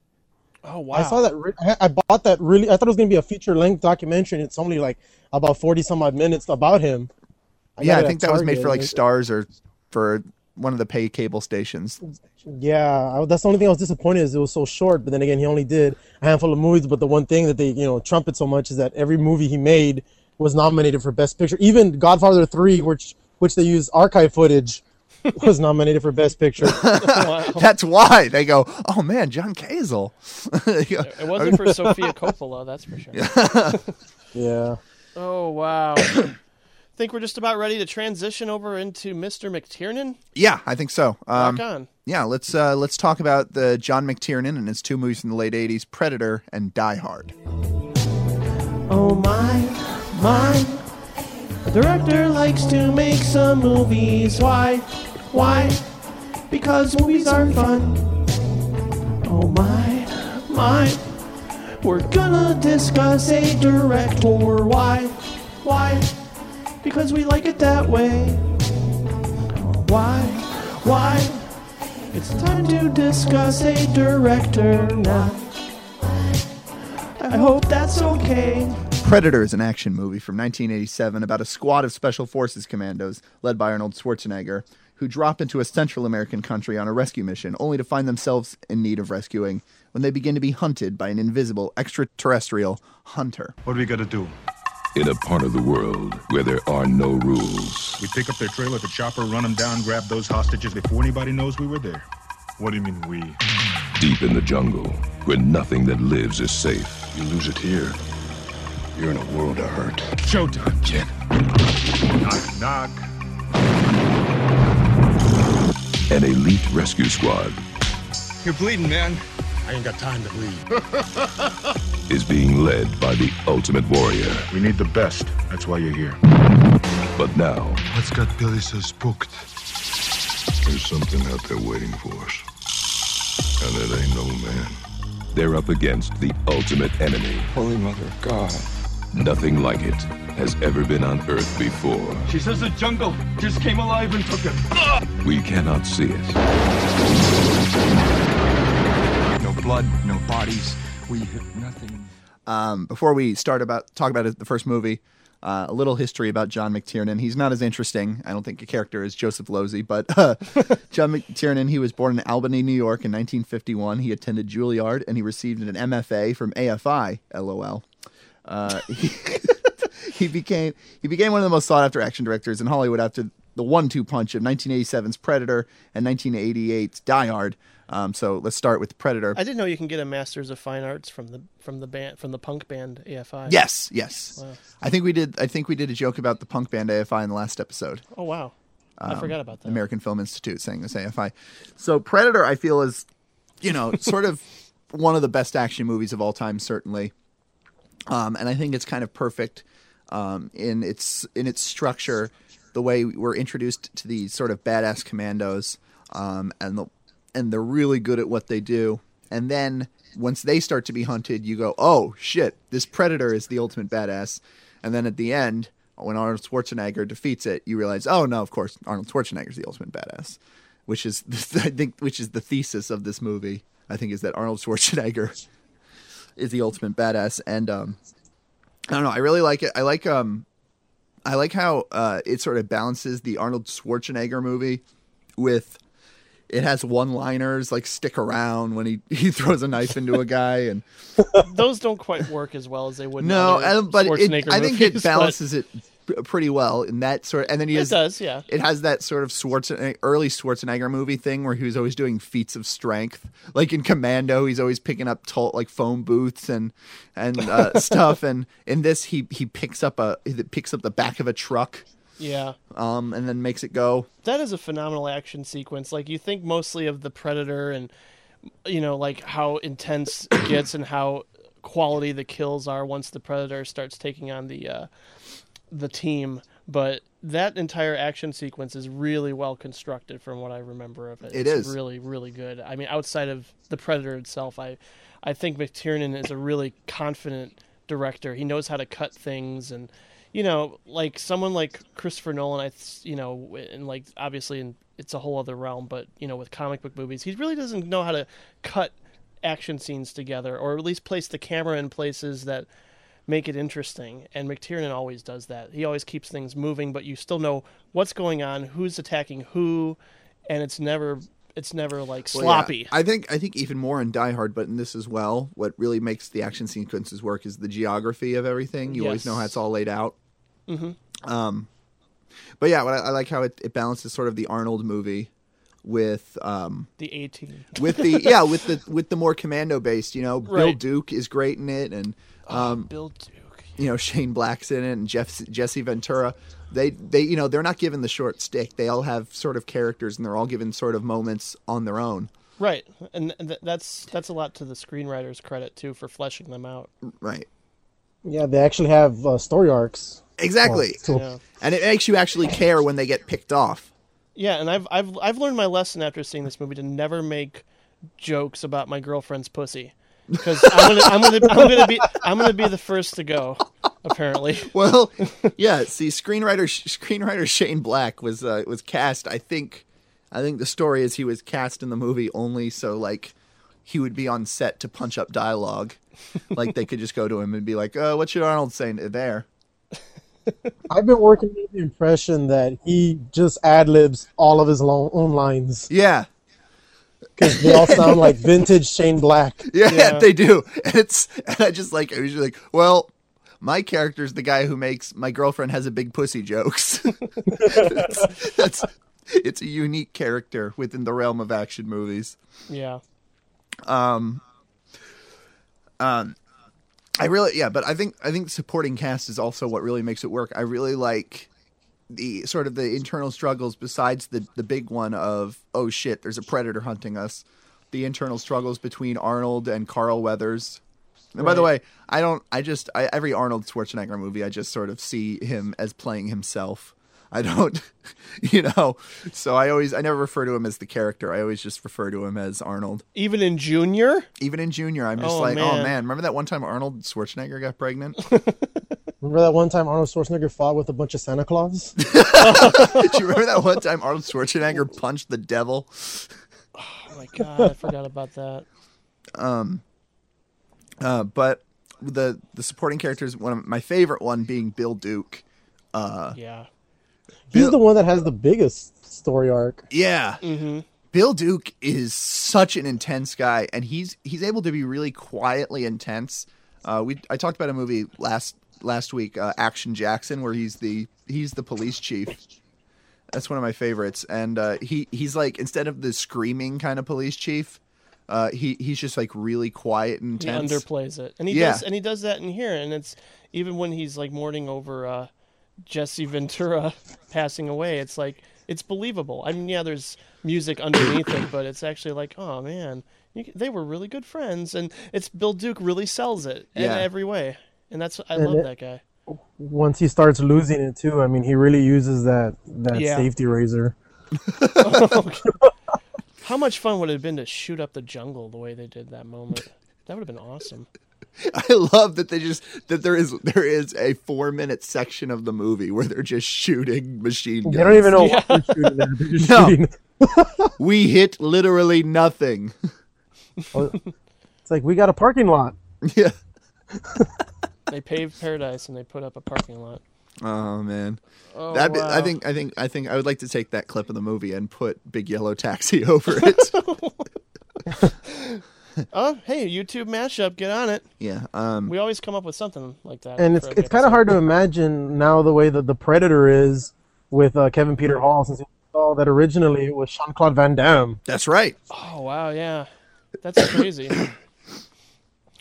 Oh wow. I saw that. Re- I I bought that really. I thought it was gonna be a feature length documentary, and it's only like about forty some odd minutes about him. yeah, I think that was made for like Stars or for one of the pay cable stations. Yeah, I, that's the only thing I was disappointed is it was so short. But then again, he only did a handful of movies. But the one thing that they you know trumpet so much is that every movie he made was nominated for Best Picture. Even Godfather Three, which which they use archive footage, was nominated for Best Picture. Wow. That's why they go, oh man, John Cazale. It wasn't for Sofia Coppola, that's for sure. yeah. Oh wow. Think we're just about ready to transition over into Mr. McTiernan? yeah, I think so. Um, Rock on. yeah, let's uh, let's talk about the John McTiernan and his two movies in the late '80s, Predator and Die Hard. Oh my, my. A director likes to make some movies. Why? Why? Because movies are fun. Oh my, my. We're gonna discuss a director. Why? Why? Because we like it that way. Why? Why? It's time to discuss a director now. I hope that's okay. Predator is an action movie from 1987 about a squad of special forces commandos led by Arnold Schwarzenegger who drop into a Central American country on a rescue mission only to find themselves in need of rescuing when they begin to be hunted by an invisible extraterrestrial hunter. What do we gotta do? In a part of the world where there are no rules, We pick up their trailer at the chopper, run them down, grab those hostages before anybody knows we were there. What do you mean we? deep in the jungle, where nothing that lives is safe. You lose it here, you're in a world of hurt. Showtime, kid. Knock, knock. An elite rescue squad You're bleeding, man. I ain't got time to bleed. is being led by the ultimate warrior. We need the best. That's why you're here. But now, What's got Billy so uh, spooked? there's something out there waiting for us. And it ain't no man. They're up against the ultimate enemy. Holy Mother of God. Nothing like it has ever been on Earth before. She says the jungle just came alive and took him. Ah! We cannot see it, No blood, no bodies. We hit nothing. Um, before we start about talk about the first movie, uh, a little history about John McTiernan. He's not as interesting, I don't think, a character as Joseph Losey, but uh, John McTiernan. He was born in Albany, New York, in 1951. He attended Juilliard and he received an MFA from AFI. LOL. Uh, he, he became he became one of the most sought after action directors in Hollywood after the one-two punch of 1987's Predator and 1988's Die Hard. Um, so let's start with Predator. I didn't know you can get a Masters of Fine Arts from the from the band from the punk band AFI. Yes, yes. I think we did. I think we did a joke about the punk band AFI in the last episode. Oh wow, I forgot about that. American Film Institute saying this AFI. So Predator, I feel is, you know, sort of one of the best action movies of all time, certainly. Um, and I think it's kind of perfect um, in its in its structure, the way we're introduced to these sort of badass commandos, um, and the and they're really good at what they do. And then once they start to be hunted, you go, oh shit, this predator is the ultimate badass. And then at the end, when Arnold Schwarzenegger defeats it, you realize, oh no, of course Arnold Schwarzenegger is the ultimate badass, which is I think which is the thesis of this movie. I think is that Arnold Schwarzenegger is the ultimate badass, and um, I don't know, I really like it. I like um, I like how uh, it sort of balances the Arnold Schwarzenegger movie with it has one-liners like stick around when he, he throws a knife into a guy and Those don't quite work as well as they would. in no, other but it, I think movies, it balances it pretty well in that sort. And then he It has, does, yeah. It has that sort of Schwarzenegger, early Schwarzenegger movie thing where he was always doing feats of strength. Like in Commando, he's always picking up tall, like phone booths and and uh, stuff. And in this, he he picks up a he picks up the back of a truck, Yeah, um, and then makes it go. that is a phenomenal action sequence. Like you think mostly of the Predator and you know like how intense it gets and how quality the kills are once the Predator starts taking on the uh, the team. But that entire action sequence is really well constructed from what I remember of it. It it's is. really really good. I mean, outside of the Predator itself, I I think McTiernan is a really confident director. He knows how to cut things and you know, like someone like Christopher Nolan, I, you know, and like obviously, in, it's a whole other realm. But you know, with comic book movies, he really doesn't know how to cut action scenes together, or at least place the camera in places that make it interesting. And McTiernan always does that. He always keeps things moving, but you still know what's going on, who's attacking who, and it's never, it's never like Well, yeah, sloppy. I think I think even more in Die Hard, but in this as well. What really makes the action sequences work is the geography of everything. You always know how it's all laid out. Mm-hmm. Um, but yeah, what I, I like how it, it balances sort of the Arnold movie with um the A team. with the yeah with the with the more commando based. You know, Bill Duke is great in it, and um Bill Duke. you know Shane Black's in it, and Jeff Jesse Ventura. They they you know they're not given the short stick. They all have sort of characters, and they're all given sort of moments on their own. Right, and th- that's that's a lot to the screenwriter's credit too for fleshing them out. Right. Yeah, they actually have uh, story arcs. Exactly. So Yeah. and it makes you actually care when they get picked off. Yeah, and I've I've I've learned my lesson after seeing this movie to never make jokes about my girlfriend's pussy because I'm gonna I'm gonna I'm gonna be I'm gonna be the first to go. Apparently, Well, yeah. See, screenwriter screenwriter Shane Black was uh, was cast. I think, I think the story is he was cast in the movie only so like he would be on set to punch up dialogue. like they could just go to him and be like, "Uh, what should Arnold say there?" I've been working with the impression that he just ad libs all of his lo- own lines Yeah, because they all sound like vintage Shane Black. yeah, Yeah. they do. And it's and I just like I was just like, well. My character's the guy who makes my girlfriend has a big pussy jokes. that's, that's it's a unique character within the realm of action movies. yeah, um, um, I really yeah, but I think I think supporting cast is also what really makes it work. I really like the sort of the internal struggles besides the the big one of oh shit, there's a predator hunting us. The internal struggles between Arnold and Carl Weathers. And by the way, I don't. I just I, every Arnold Schwarzenegger movie, I just sort of see him as playing himself. I don't, you know. So I always I never refer to him as the character. I always just refer to him as Arnold. Even in Junior, Even in Junior, I'm just Oh, like, oh man. man, remember that one time Arnold Schwarzenegger got pregnant? Remember that one time Arnold Schwarzenegger fought with a bunch of Santa Claus? Did you remember that one time Arnold Schwarzenegger punched the devil? oh my god, I forgot about that. Um, Uh, but the the supporting characters, one of my favorite one being Bill Duke. Uh, Yeah, He's the one that has the biggest story arc. Yeah. Mm-hmm. Bill Duke is such an intense guy, and he's he's able to be really quietly intense. Uh, we I talked about a movie last last week, uh, Action Jackson, where he's the he's the police chief. That's one of my favorites, and uh, he he's like instead of the screaming kind of police chief, uh, he he's just like really quiet and he intense. underplays it, and he Yeah. does, and he does that in here. And it's even when he's like mourning over uh, Jesse Ventura passing away. It's like it's believable. I mean, yeah, there's music underneath it, but it's actually like, oh man, you, they were really good friends, and it's Bill Duke really sells it Yeah. in every way, and that's I And love it- that guy. Once he starts losing it too, I mean, he really uses that that Yeah. safety razor. How much fun would it have been to shoot up the jungle the way they did that moment? That would have been awesome. I love that they just that there is there is a four minute section of the movie where they're just shooting machine guns. They don't even know what they're shooting there. They're just No. shooting. We hit literally nothing. Oh, it's like we got a parking lot. yeah. They paved paradise and they put up a parking lot. Oh man. Oh, that I think I think I think I would like to take that clip of the movie and put Big Yellow Taxi over it. Oh, hey, YouTube mashup, get on it. yeah. Um We always come up with something like that. and it's it's kind of hard to imagine now the way that the Predator is with uh, Kevin Peter Hall, since we saw that originally it was Jean Claude Van Damme. that's right. Oh wow, yeah, that's crazy.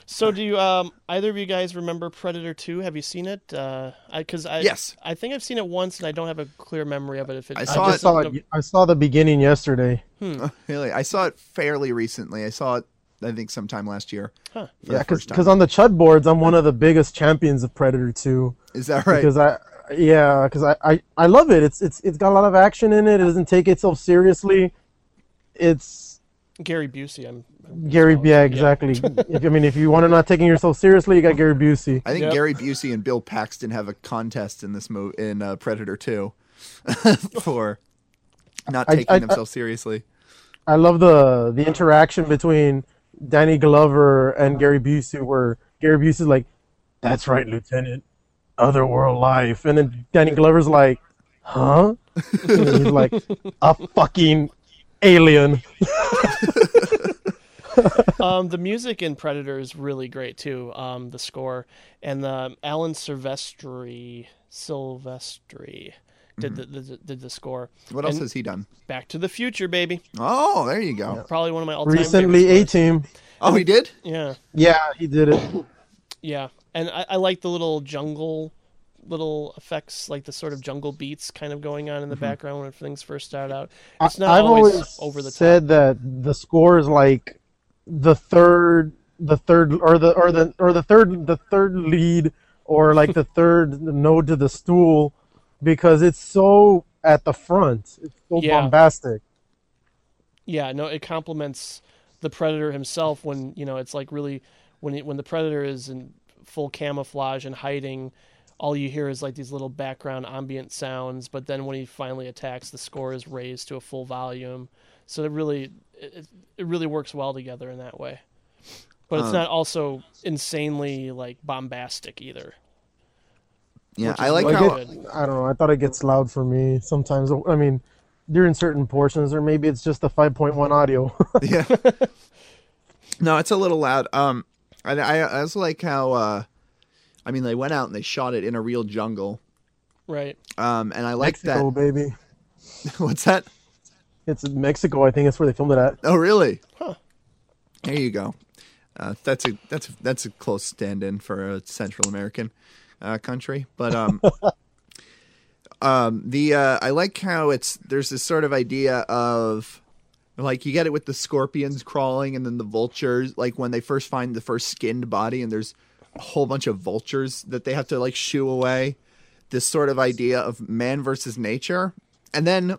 so, do you um either of you guys remember Predator Two? Have you seen it? Uh, I because I Yes. I think I've seen it once and I don't have a clear memory of it. If it I I saw just it- saw it. I saw the beginning yesterday. Really. I saw it fairly recently. I saw it I think sometime last year. Huh. For Yeah, the first time. because on the Chud boards, I'm one of the biggest champions of Predator 2. Is that right? Because I, yeah, because I, I, I love it. It's it's it's got a lot of action in it. It doesn't take itself seriously. It's Gary Busey, I'm Gary. Yeah, exactly. if, I mean, if you want to not taking yourself seriously, you got Gary Busey. I think Yep. Gary Busey and Bill Paxton have a contest in this movie in uh, Predator 2 for not taking I- I- themselves seriously. I love the the interaction between Danny Glover and Gary Busey, were Gary Busey's like, "That's right, Lieutenant, otherworld life," and then Danny Glover's like, "Huh?" and he's like, "A fucking alien." um, the music in Predator is really great too. Um, the score and the Alan Silvestri Silvestri did mm-hmm. the, the did the score. What else has he done? Back to the Future, baby. Oh, there you go. Probably one of my all-time Recently, A. Team. Oh, he did? Yeah, Yeah, he did it. yeah, and I, I like the little jungle, little effects, like the sort of jungle beats kind of going on in the mm-hmm. background when things first start out. It's not I've always, always over the top. said that the score is like the third, the third, or the or the or the third, the third lead, or like the third node to the stool, because it's so at the front. It's so Yeah. bombastic. Yeah, no, it complements the predator himself when you know it's like really when it, when the predator is in full camouflage and hiding, all you hear is like these little background ambient sounds. But then when he finally attacks, the score is raised to a full volume. So it really it, it really works well together in that way. But it's Um, not also insanely like bombastic either. Yeah, I like really how good. I don't know. I thought it gets loud for me sometimes. I mean, during certain portions, or maybe it's just the 5.1 audio. yeah. No, it's a little loud. Um, I, I, I also like how, uh, I mean, they went out and they shot it in a real jungle. Right. Um, and I like that. Mexico, baby. What's that? It's Mexico. I think that's where they filmed it at. Oh, really? Huh. There you go. Uh, that's a that's a, that's a close stand-in for a Central American uh, country, but um, Um, the uh, I like how it's there's this sort of idea of like you get it with the scorpions crawling and then the vultures like when they first find the first skinned body and there's a whole bunch of vultures that they have to like shoo away. This sort of idea of man versus nature, and then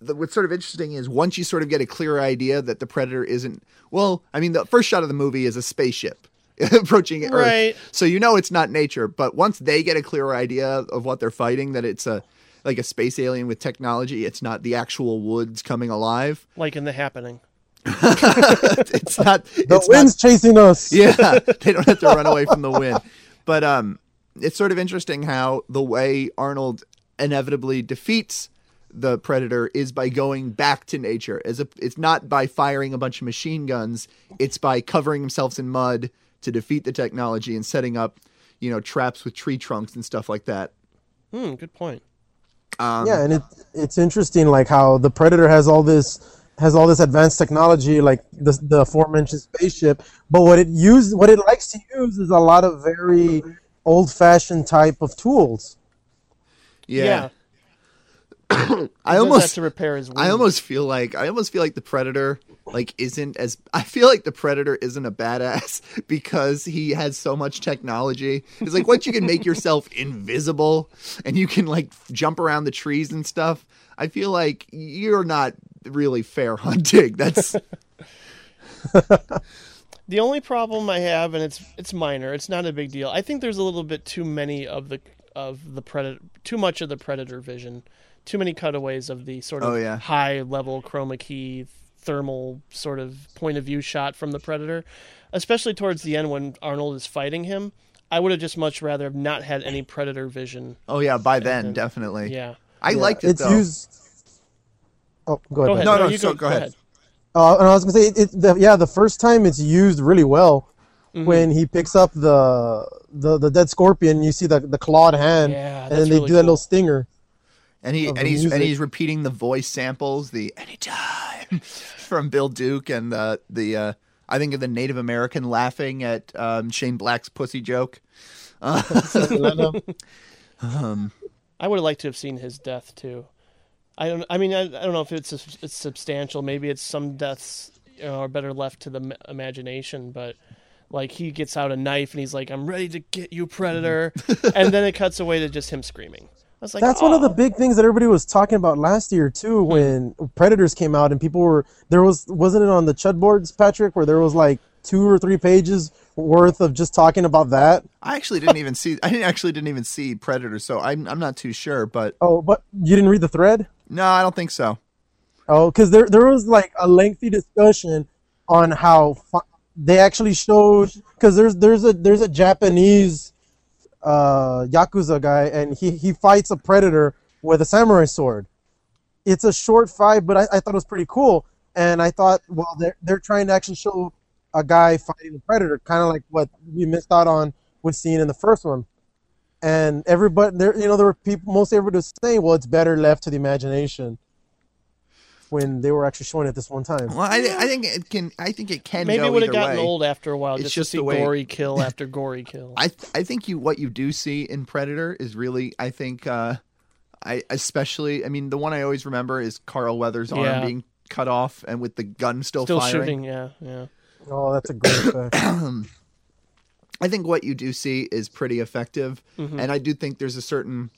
the, what's sort of interesting is once you sort of get a clear idea that the predator isn't well, I mean the first shot of the movie is a spaceship approaching Earth, Right. so you know it's not nature. But once they get a clearer idea of what they're fighting, that it's a like a space alien with technology, it's not the actual woods coming alive. Like in the happening. It's not. The it's wind's chasing us. Yeah, they don't have to run away from the wind. But um, it's sort of interesting how the way Arnold inevitably defeats the predator is by going back to nature. As a, it's not by firing a bunch of machine guns. It's by covering himself in mud to defeat the technology and setting up, you know, traps with tree trunks and stuff like that. Hmm, good point. Um, yeah, and it it's interesting like how the Predator has all this has all this advanced technology, like the the aforementioned spaceship. But what it use what it likes to use is a lot of very old fashioned type of tools. yeah. He I almost to repair his. I almost feel like I almost feel like the predator like isn't as I feel like the predator isn't a badass because he has so much technology. It's like once you can make yourself invisible and you can like jump around the trees and stuff, I feel like you're not really fair hunting. That's The only problem I have, and it's it's minor, it's not a big deal. I think there's a little bit too many of the of the predator, too much of the predator vision, too many cutaways of the sort of Oh, yeah. high level chroma key thermal sort of point of view shot from the predator, especially towards the end when Arnold is fighting him. I would have just much rather have not had any predator vision. oh yeah, by then definitely. Yeah. I Yeah, liked it it's though. used. Oh, go ahead. Go ahead. No, no, you so go ahead. Uh, and I was gonna say, it, it, the, yeah, the first time it's used really well Mm-hmm. when he picks up the the, the dead scorpion. You see the, the clawed hand, Yeah, and that's then they really do that little stinger. And he and the he's and he's repeating the voice samples, the anytime from Bill Duke and the the uh, I think of the Native American laughing at um, Shane Black's pussy joke. I would have liked to have seen his death too. I don't. I mean, I, I don't know if it's it's substantial. Maybe it's some deaths you know, are better left to the m- imagination. But like he gets out a knife and he's like, "I'm ready to get you, predator," and then it cuts away to just him screaming. I was like, That's one of the "Oh." big things that everybody was talking about last year too, hmm. when Predators came out and people were there was wasn't it on the Chud boards, Patrick, where there was like two or three pages worth of just talking about that. I actually didn't even see. I didn't actually didn't even see Predator, so I'm I'm not too sure. But Oh, but you didn't read the thread? no, I don't think so. Oh, because there there was like a lengthy discussion on how fu- they actually showed because there's there's a there's a Japanese uh, yakuza guy and he he fights a predator with a samurai sword. It's a short fight, but I, I thought it was pretty cool. And I thought, well, they're they're trying to actually show a guy fighting a predator, kind of like what we missed out on with seeing in the first one. And everybody, there, you know, there were people, most everybody was saying, well, it's better left to the imagination when they were actually showing it this one time. Well, I, I think it can. I think it can. maybe go it would have gotten way. old after a while It's just, just to see the way- gory kill after gory kill. I th- I think you what you do see in Predator is really I think uh I especially I mean the one I always remember is Carl Weathers' arm Yeah. being cut off and with the gun still, Still firing. shooting, yeah, yeah. Oh, that's a great effect. I think what you do see is pretty effective, Mm-hmm. and I do think there's a certain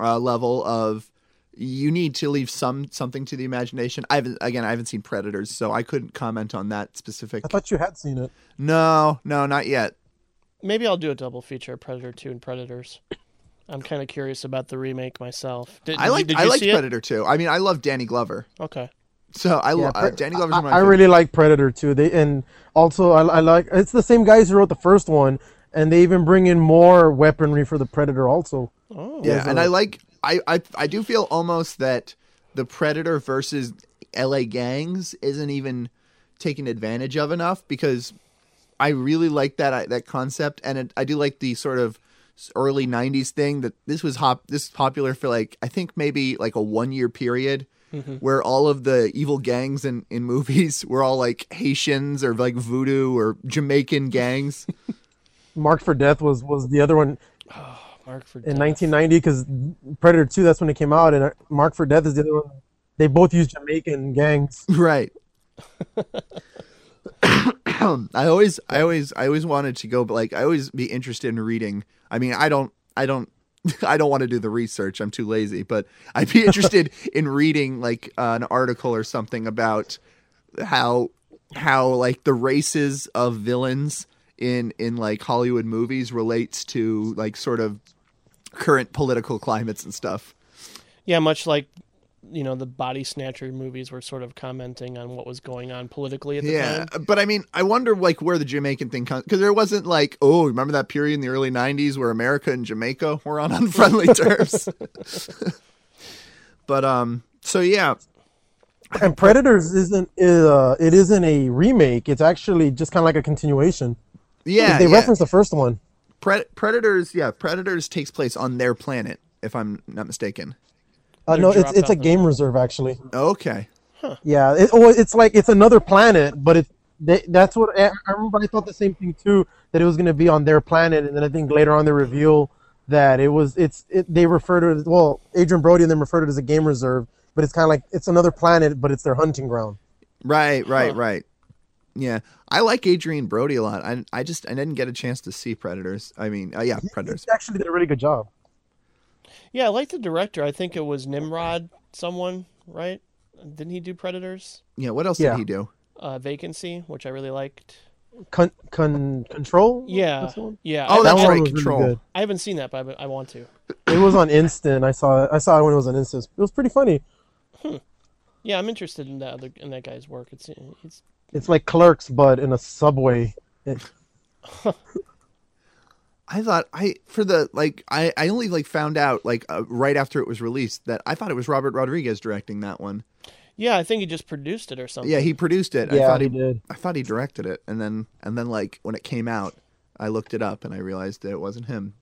uh, level of you need to leave some something to the imagination. I haven't again I haven't seen Predators, so I couldn't comment on that specific. I thought you had seen it. No, no, not yet. Maybe I'll do a double feature: Predator Two and Predators. I'm kind of curious about the remake myself. Did, I like I like see it? Predator too. I mean I love Danny Glover, Okay. so I Yeah, love uh, Danny Glover's I, my I really like Predator Two. They and also I, I like it's the same guys who wrote the first one, and they even bring in more weaponry for the Predator also. Oh. Yeah, There's and a- I like I, I I do feel almost that the Predator versus LA gangs isn't even taken advantage of enough because I really like that I- that concept and it, I do like the sort of early 90s thing that this was hop this is popular for like I think maybe like a 1 year period mm-hmm. where all of the evil gangs in in movies were all like Haitians or like voodoo or Jamaican gangs. Marked for Death was was the other one. Oh, Mark for in Death. 1990 because Predator 2 that's when it came out and uh, Marked for Death is the other one. They both use Jamaican gangs. Right. I always, I always, I always wanted to go, but like, I always be interested in reading. I mean, I don't, I don't, I don't want to do the research. I'm too lazy, but I'd be interested in reading like uh, an article or something about how, how like the races of villains in in like Hollywood movies relates to like sort of current political climates and stuff. Yeah, much like you know the body snatcher movies were sort of commenting on what was going on politically at the Yeah, time. but I mean, I wonder like where the Jamaican thing comes because there wasn't like, oh, remember that period in the early '90s where America and Jamaica were on unfriendly terms. but um, so yeah, And Predators isn't uh, it isn't a remake. It's actually just kind of like a continuation. yeah, they yeah. reference the first one. Pre- Predators. Yeah, Predators takes place on their planet, if I'm not mistaken. Uh, no, it's it's a off the- game reserve actually. Okay, Yeah, it, oh, it's like it's another planet, but it they, that's what I I remember. I thought the same thing too that it was going to be on their planet, and then I think later on they reveal that it was it's it, they refer to it as well. Adrien Brody and them refer to it as a game reserve, but it's kind of like it's another planet, but it's their hunting ground. right, right, Huh. right. Yeah, I like Adrien Brody a lot. I I just I didn't get a chance to see Predators. I mean, uh, yeah, Predators. He actually did a really good job. Yeah, I like the director. I think it was Nimrod, someone, right? Didn't he do Predators? Yeah, what else Yeah. did he do? Uh, Vacancy, which I really liked. Con, con Kontroll. Yeah, That's yeah. Oh, that's that right, was really good. I haven't seen that, but I, I want to. It was on Instant. I saw it. I saw it when it was on Instant. It was pretty funny. Yeah, I'm interested in that other in that guy's work. It's it's It's like Clerks, but in a subway. I thought I for the like I I only like found out like uh, right after it was released that I thought it was Robert Rodriguez directing that one. yeah. I think he just produced it or something. Yeah, he produced it. I Yeah, thought he did. I thought he directed it, and then and then like when it came out, I looked it up and I realized that it wasn't him.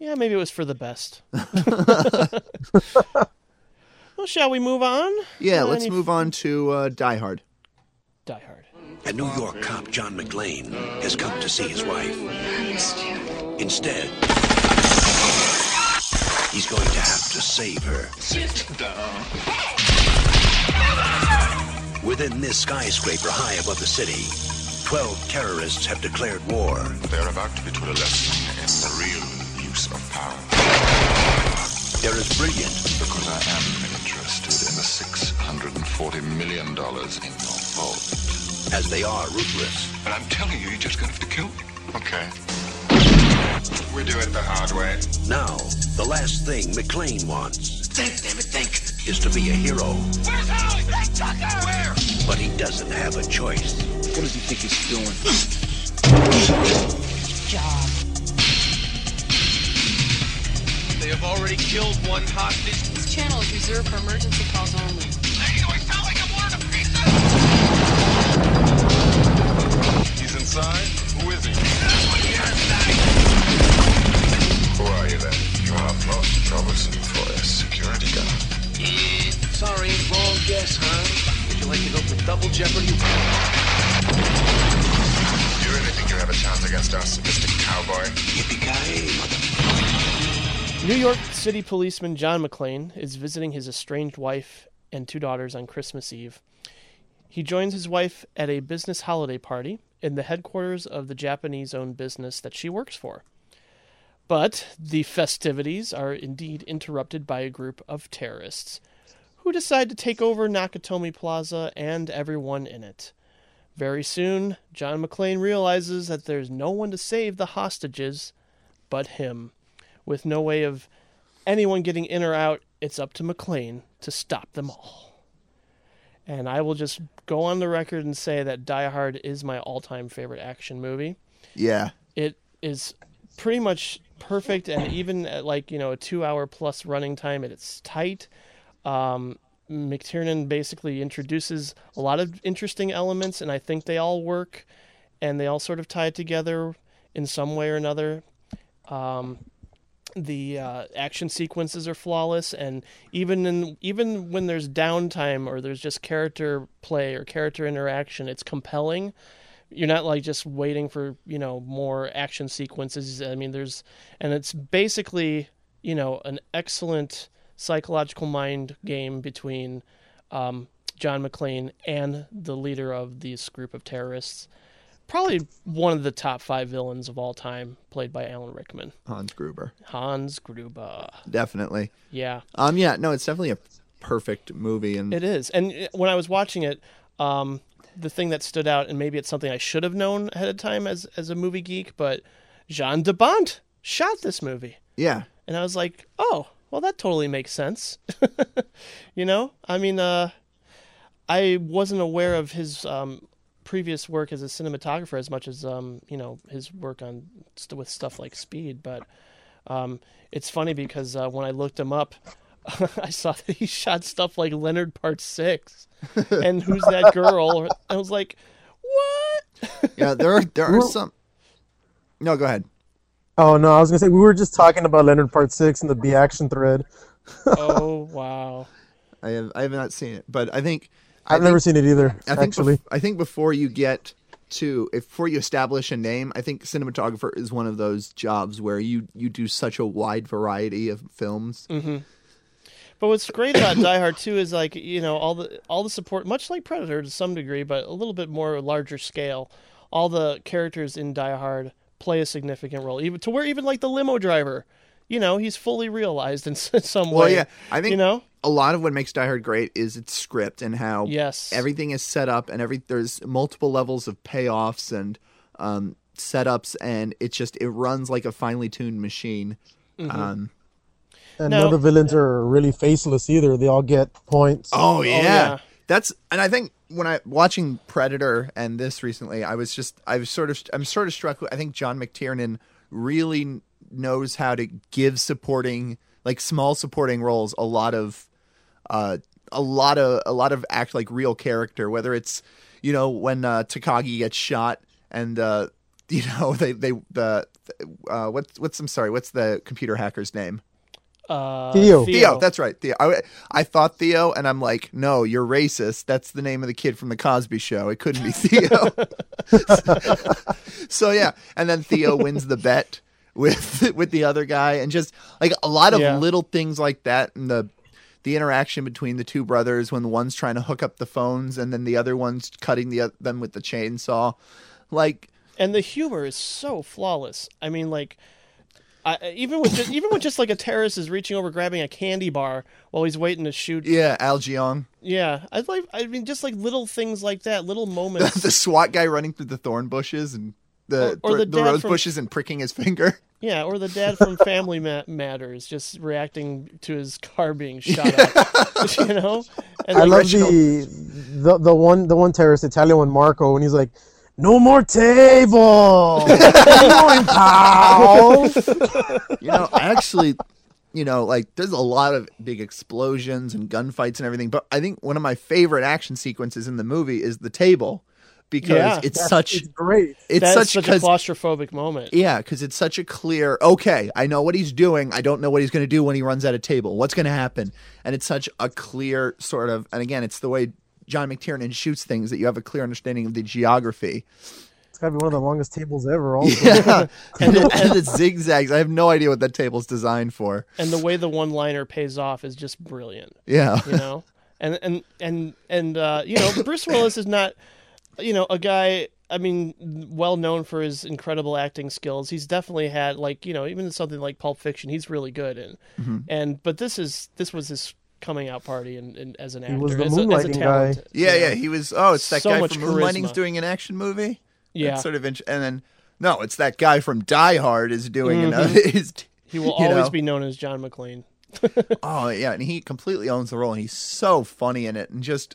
Yeah, maybe it was for the best. well, shall we move on? Yeah, Uh, let's any- move on to uh, Die Hard. Die Hard. A New York cop, John McClane, has come to see his wife. I missed you. Instead, he's going to have to save her. Sit down. Within this skyscraper high above the city, 12 terrorists have declared war. They're about to be taught a lesson in the real use of power. They're as brilliant Because I am interested in the $640 million in your vault. As they are ruthless. And I'm telling you, you're just going to have to kill me. Okay. We do it the hard way. Now, the last thing McClane wants. Think, David, think. Is to be a hero. Where's Howie? Hey, Tucker! Where? But he doesn't have a choice. What does he think he's doing? They have already killed one hostage. This channel is reserved for emergency calls only. Inside? Who is he? Who are you then? You are most troublesome for a security guard. Eh, sorry, wrong guess, huh? Would you like to go for double jeopardy? Do you really think you have a chance against us, Mr. Cowboy? Yippee-ki-yay, mother... New York City policeman John McClane is visiting his estranged wife and two daughters on Christmas Eve. He joins his wife at a business holiday party in the headquarters of the Japanese owned business that she works for. But the festivities are indeed interrupted by a group of terrorists who decide to take over Nakatomi Plaza and everyone in it. Very soon, John McClane realizes that there's no one to save the hostages but him. With no way of anyone getting in or out, it's up to McClane to stop them all. And I will just go on the record and say that Die Hard is my all time favorite action movie. Yeah, It is pretty much perfect, and even at like, you know, a two hour plus running time, it's tight. Um, McTiernan basically introduces a lot of interesting elements, and I think they all work, and they all sort of tie together in some way or another. Um, the uh, action sequences are flawless, and even in even when there's downtime or there's just character play or character interaction, it's compelling. you're not like just waiting for you know more action sequences. I mean, there's and it's basically you know an excellent psychological mind game between um, John McClane and the leader of this group of terrorists. Probably one of the top five villains of all time, played by Alan Rickman. Hans Gruber. Hans Gruber. Definitely. Yeah. Um. Yeah. No, it's definitely a perfect movie, and It is. And uh, when I was watching it, um, the thing that stood out, and maybe it's something I should have known ahead of time as as a movie geek, but Jan de Bont shot this movie, yeah, and I was like, oh, well, that totally makes sense. you know, I mean, uh, I wasn't aware of his um, previous work as a cinematographer as much as um, you know his work on st- with stuff like Speed, but um, it's funny because uh, when I looked him up, I saw that he shot stuff like Leonard Part Six, and Who's That Girl? I was like, what? yeah. There are there are some. No, go ahead. Oh no, I was gonna say we were just talking about Leonard Part Six in the B action thread. oh wow! I have I have not seen it, but I think I I've never seen it either. I think actually, bef- I think before you get to if before you establish a name, I think cinematographer is one of those jobs where you you do such a wide variety of films. hmm But what's great about Die Hard 2 is like you know all the all the support, much like Predator to some degree, but a little bit more larger scale. All the characters in Die Hard play a significant role, even to where even like the limo driver, you know, he's fully realized in some way. Well, yeah, I think you know, a lot of what makes Die Hard great is its script and how Yes. everything is set up and every there's multiple levels of payoffs and um, setups and it just it runs like a finely tuned machine. Mhm. Um, and No. none of the villains are really faceless either. They all get points. Oh yeah. yeah. That's and I think when I watching Predator and this recently, I was just I was sort of I'm sort of struck. with I think John McTiernan really kn- knows how to give supporting like small supporting roles a lot of uh a lot of a lot of act like real character. Whether it's you know when uh, Takagi gets shot and uh you know they they the uh what's what's I'm sorry what's the computer hacker's name uh, Theo. Theo, that's right. Theo. I, I thought Theo, and I'm like, no, you're racist. That's the name of the kid from the Cosby Show. It couldn't be Theo. so yeah, and then Theo wins the bet with with the other guy, and just like a lot of Yeah. little things like that, and the the interaction between the two brothers when the one's trying to hook up the phones, and then the other one's cutting the uh, them with the chainsaw, like. and the humor is so flawless. I mean, like. I, even with just, even with just like a terrorist is reaching over grabbing a candy bar while he's waiting to shoot. Yeah, Al Leong. Yeah, I like. I mean, just like little things like that, little moments. the SWAT guy running through the thorn bushes and the Or- or the the, dad rose from- bushes and pricking his finger. Yeah, or the dad from Family Matters just reacting to his car being shot up. you know, and I love the, the the one the one terrorist Italian one Marco when he's like, "No more table, Going, pal." you know, actually, you know, like there's a lot of big explosions and gunfights and everything, but I think one of my favorite action sequences in the movie is the table because Yeah. it's That's- such it's great. it's that's such such a 'cause- claustrophobic moment. yeah, because it's such a clear. Okay, I know what he's doing. I don't know what he's going to do when he runs out of table. What's going to happen? And it's such a clear sort of. And again, it's the way John McTiernan shoots things that you have a clear understanding of the geography. It's gotta be one of the longest tables ever. Also. Yeah, and, it, and it zigzags. I have no idea what that table's designed for. and the way the one liner pays off is just brilliant. Yeah. you know, and and and and uh, you know, Bruce Willis is not, you know, a guy. I mean, well known for his incredible acting skills. He's definitely had like you know, even in something like Pulp Fiction, he's really good in. Mhm. And but this is this was his coming out party and, and as an actor, was the as, a, as a moonlighting talent. guy. Yeah, you yeah. He was. Oh, it's that So guy much from Moonlighting's charisma. doing an action movie. Yeah. That's sort of. Int- and then no, it's that guy from Die Hard is doing Mhm. another. Is, He will always know. be known as John McClane. Oh yeah, and he completely owns the role, and he's so funny in it, and just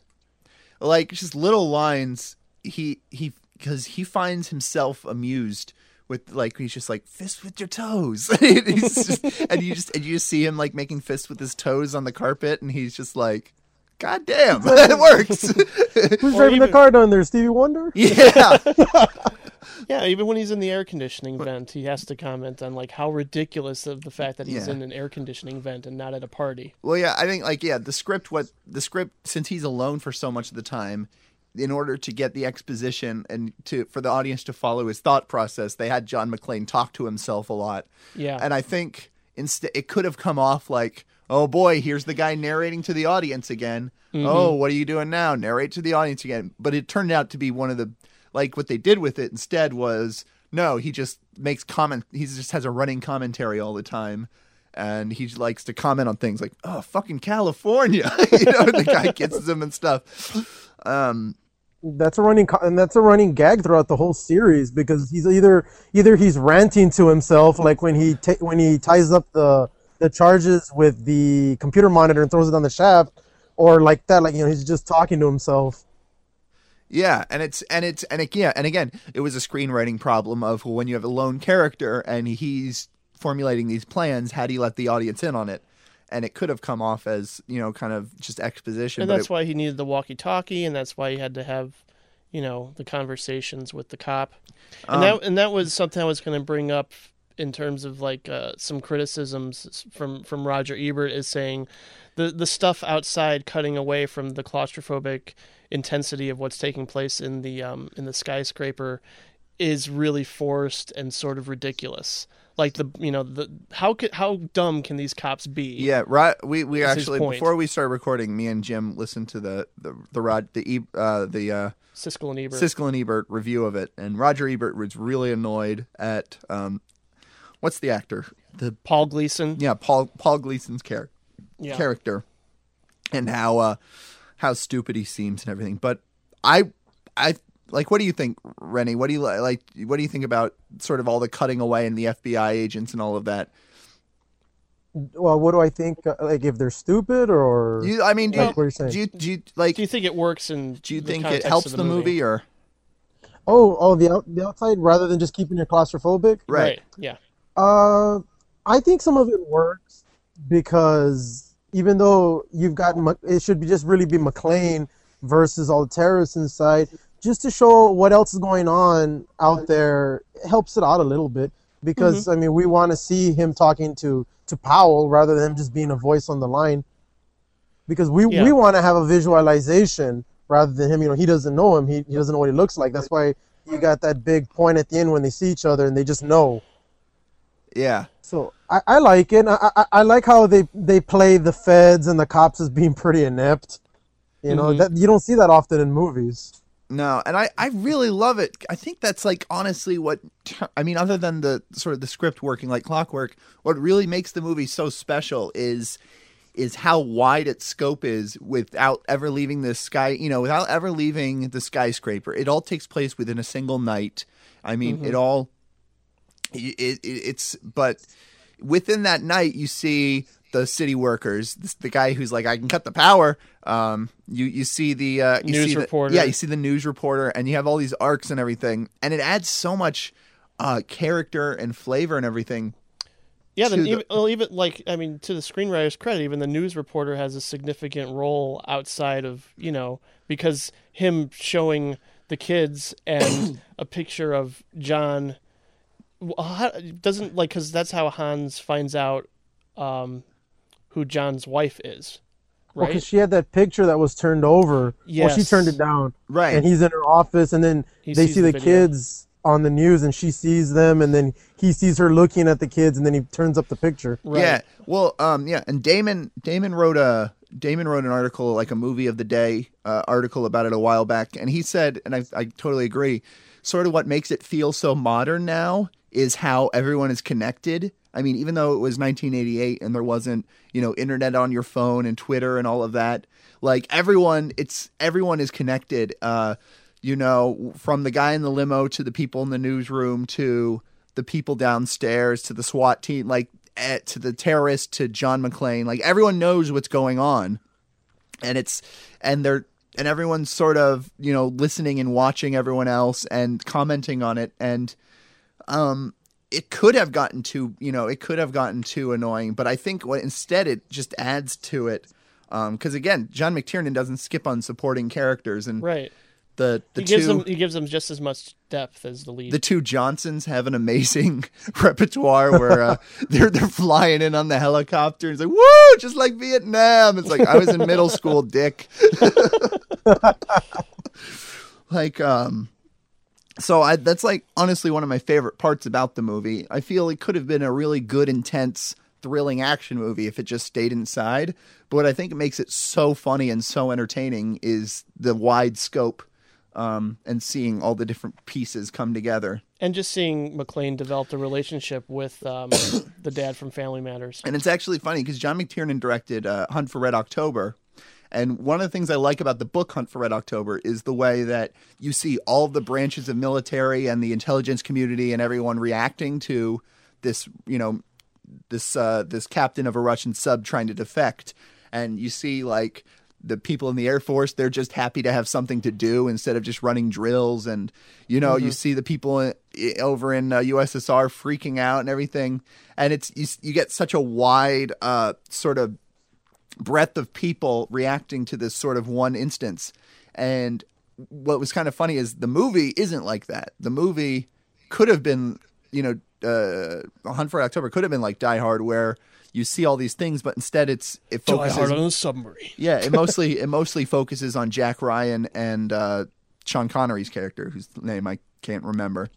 like just little lines. He he because he finds himself amused with like he's just like fist with your toes, He's just- and you just and you just see him like making fists with his toes on the carpet, and he's just like, God damn, it works. Who's Or driving even- the car down there? Stevie Wonder. yeah. Yeah, even when he's in the air conditioning vent, he has to comment on like how ridiculous of the fact that he's Yeah. in an air conditioning vent and not at a party. Well, yeah, I think like yeah, the script. What the script since he's alone for so much of the time, in order to get the exposition and to for the audience to follow his thought process, they had John McClane talk to himself a lot. Yeah. And I think instead it could have come off like, "Oh boy, here's the guy narrating to the audience again. Mhm. Oh, what are you doing now? Narrate to the audience again." But it turned out to be one of the like what they did with it instead was no, he just makes comment he just has a running commentary all the time. And he likes to comment on things like, "Oh, fucking California," you know. The guy kisses him and stuff. Um, That's a running and that's a running gag throughout the whole series because he's either either he's ranting to himself like when he ta- when he ties up the the charges with the computer monitor and throws it on the shaft or like that like you know he's just talking to himself. Yeah, and it's and it's and it, yeah, and again, it was a screenwriting problem of when you have a lone character and he's formulating these plans, how do you let the audience in on it? And it could have come off as you know kind of just exposition, and that's it, why he needed the walkie-talkie, and that's why he had to have, you know, the conversations with the cop. And Um, that and that was something I was going to bring up in terms of like uh, some criticisms from from Roger Ebert is saying the the stuff outside cutting away from the claustrophobic intensity of what's taking place in the um in the skyscraper is really forced and sort of ridiculous. Like the you know the how could how dumb can these cops be? yeah, right. We we actually before we started recording, me and Jim listened to the the the Rod the E- uh, the uh, Siskel and Ebert. Siskel and Ebert review of it, and Roger Ebert was really annoyed at um, what's the actor the Paul Gleason. yeah Paul Paul Gleason's char- Yeah. character and how uh how stupid he seems and everything. But I I like what do you think, Rennie? What do you like what do you think about sort of all the cutting away and the FBI agents and all of that? Well, what do I think? uh, Like if they're stupid or You I mean, do like you, what are saying? do you do you like Do you think it works and do you think it helps of the movie or oh, oh, the out, the outside rather than just keeping it claustrophobic. right? Yeah. Uh, I think some of it works because even though you've got it should be just really be McClane versus all the terrorists inside, just to show what else is going on out there it helps it out a little bit because I mean we want to see him talking to to Powell rather than him just being a voice on the line because we Yeah. we want to have a visualization rather than him you know he doesn't know him he, he doesn't know what he looks like that's why you got that big point at the end when they see each other and they just know Yeah. so I, I like it. I, I I like how they they play the feds and the cops as being pretty inept. You know Mhm. that you don't see that often in movies. No, and I, I really love it. I think that's like honestly what I mean, other than the sort of the script working like clockwork, what really makes the movie so special is is how wide its scope is without ever leaving the sky, you know, without ever leaving the skyscraper. It all takes place within a single night. I mean, Mhm. it all it, it, it's but within that night you see the city workers this, the guy who's like i can cut the power um you you see the uh you News see the- reporter. yeah you see the news reporter and you have all these arcs and everything and it adds so much uh character and flavor and everything Yeah, then the- even, well, even like I mean, to the screenwriter's credit, even the news reporter has a significant role outside of you know because him showing the kids and a picture of John doesn't like because that's how Hans finds out um, who John's wife is, right? because she had that picture that was turned over. Well, she turned it down. Right. And he's in her office, and then He they see the the, kids on the news, and she sees them, and then he sees her looking at the kids, and then he turns up the picture. Right. Yeah. Well, um, yeah, and Damon Damon wrote a Damon wrote an article like a movie of the day uh, article about it a while back, and he said, and I I totally agree. Sort of what makes it feel so modern now is how everyone is connected. I mean, even though it was 1988 and there wasn't, you know, internet on your phone and Twitter and all of that, like everyone, it's everyone is connected. Uh, you know, from the guy in the limo to the people in the newsroom to the people downstairs to the SWAT team, like eh, to the terrorist to John McClane. Like everyone knows what's going on, and it's and they're and everyone's sort of you know listening and watching everyone else and commenting on it and um it could have gotten too you know it could have gotten too annoying but i think what instead it just adds to it um because again john mctiernan doesn't skip on supporting characters and right. the the he two gives them he gives them just as much depth as the lead. the two Johnsons have an amazing repertoire where uh, they're they're flying in on the helicopter. And it's like woo, just like Vietnam. It's like I was in middle school, Dick. like um so I that's like honestly one of my favorite parts about the movie. I feel it could have been a really good intense thrilling action movie if it just stayed inside. But what I think makes it so funny and so entertaining is the wide scope um, and seeing all the different pieces come together. And just seeing McClane develop a relationship with um, the dad from Family Matters. And it's actually funny because John McTiernan directed uh, Hunt for Red October. And one of the things I like about the book Hunt for Red October is the way that you see all the branches of military and the intelligence community and everyone reacting to this, you know, this uh, this captain of a Russian sub trying to defect. And you see like the people in the Air Force, they're just happy to have something to do instead of just running drills. And, you know, you Mhm. see the people i- over in uh, USSR freaking out and everything. And it's, you, you get such a wide uh, sort of breadth of people reacting to this sort of one instance. And what was kind of funny is the movie isn't like that. The movie could have been, you know, uh, Hunt for October could have been like Die Hard, where you see all these things, but instead it's it Die focuses Hard on a submarine. yeah, it mostly it mostly focuses on Jack Ryan and uh, Sean Connery's character, whose name I can't remember.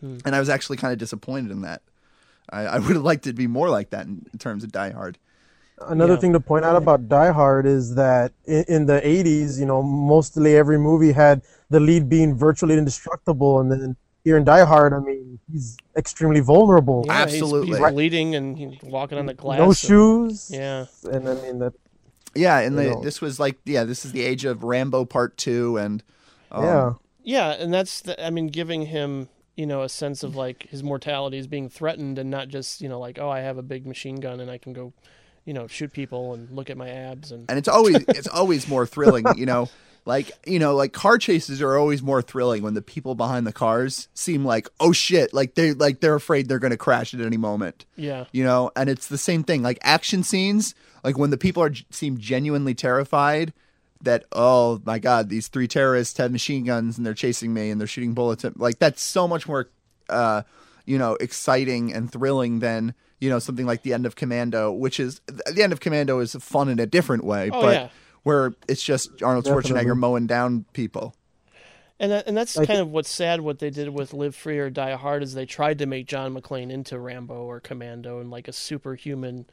Hmm. And I was actually kind of disappointed in that. I, I would have liked it to be more like that in, in terms of Die Hard. Another Yeah. thing to point out about Die Hard is that in, in the 80s, you know, mostly every movie had the lead being virtually indestructible. And then here in Die Hard, I mean, he's extremely vulnerable. Yeah, he's- He's, bleeding and he's walking on the glass. No and- shoes. Yeah. And I mean, that. Yeah, and the, this was like yeah, this is the age of Rambo Part Two, and um, Yeah. Yeah, and that's the, I mean, giving him you know a sense of like his mortality is being threatened, and not just you know like oh I have a big machine gun and I can go, you know, shoot people and look at my abs and and it's always it's always more thrilling you know? Like you know like car chases are always more thrilling when the people behind the cars seem like oh shit like they like they're afraid they're going to crash at any moment. Yeah. you know? And it's the same thing. Like action scenes like when the people are seem genuinely terrified that oh my god these three terrorists have machine guns and they're chasing me and they're shooting bullets at like that's so much more uh you know exciting and thrilling than you know something like the end of commando which is the end of commando is fun in a different way Oh, but yeah. where it's just arnold Definitely. schwarzenegger mowing down people And that, and that's I kind of what's sad. What they did with Live Free or Die Hard is they tried to make John McClane into Rambo or Commando and like a superhuman,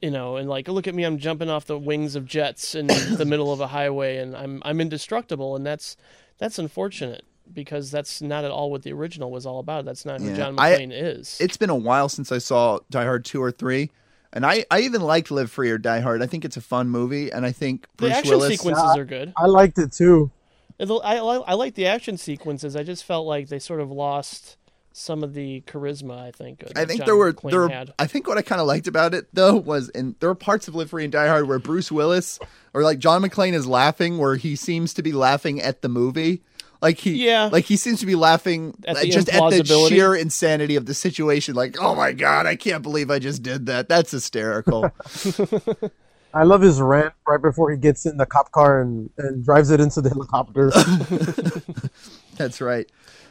you know, and like look at me, I'm jumping off the wings of jets in the middle of a highway, and I'm I'm indestructible, and that's that's unfortunate because that's not at all what the original was all about. That's not who Yeah. John I- McClane is. it's been a while since i saw die hard 2 or 3 and I, I even liked Live Free or Die Hard. I think it's a fun movie, and I think The Bruce action Willis. sequences are good. I liked it too. I, I I like the action sequences. I just felt like they sort of lost some of the charisma. I think. I think John there were McClane there. Were, had. I think what I kind of liked about it though was, in there were parts of Live Free and Die Hard where Bruce Willis or like John McClane is laughing, where he seems to be laughing at the movie. Like he, Yeah. like he seems to be laughing At the just at the sheer insanity of the situation. Like, oh my god, I can't believe I just did that. That's hysterical. I love his rant right before he gets in the cop car and, and drives it into the helicopter. That's right.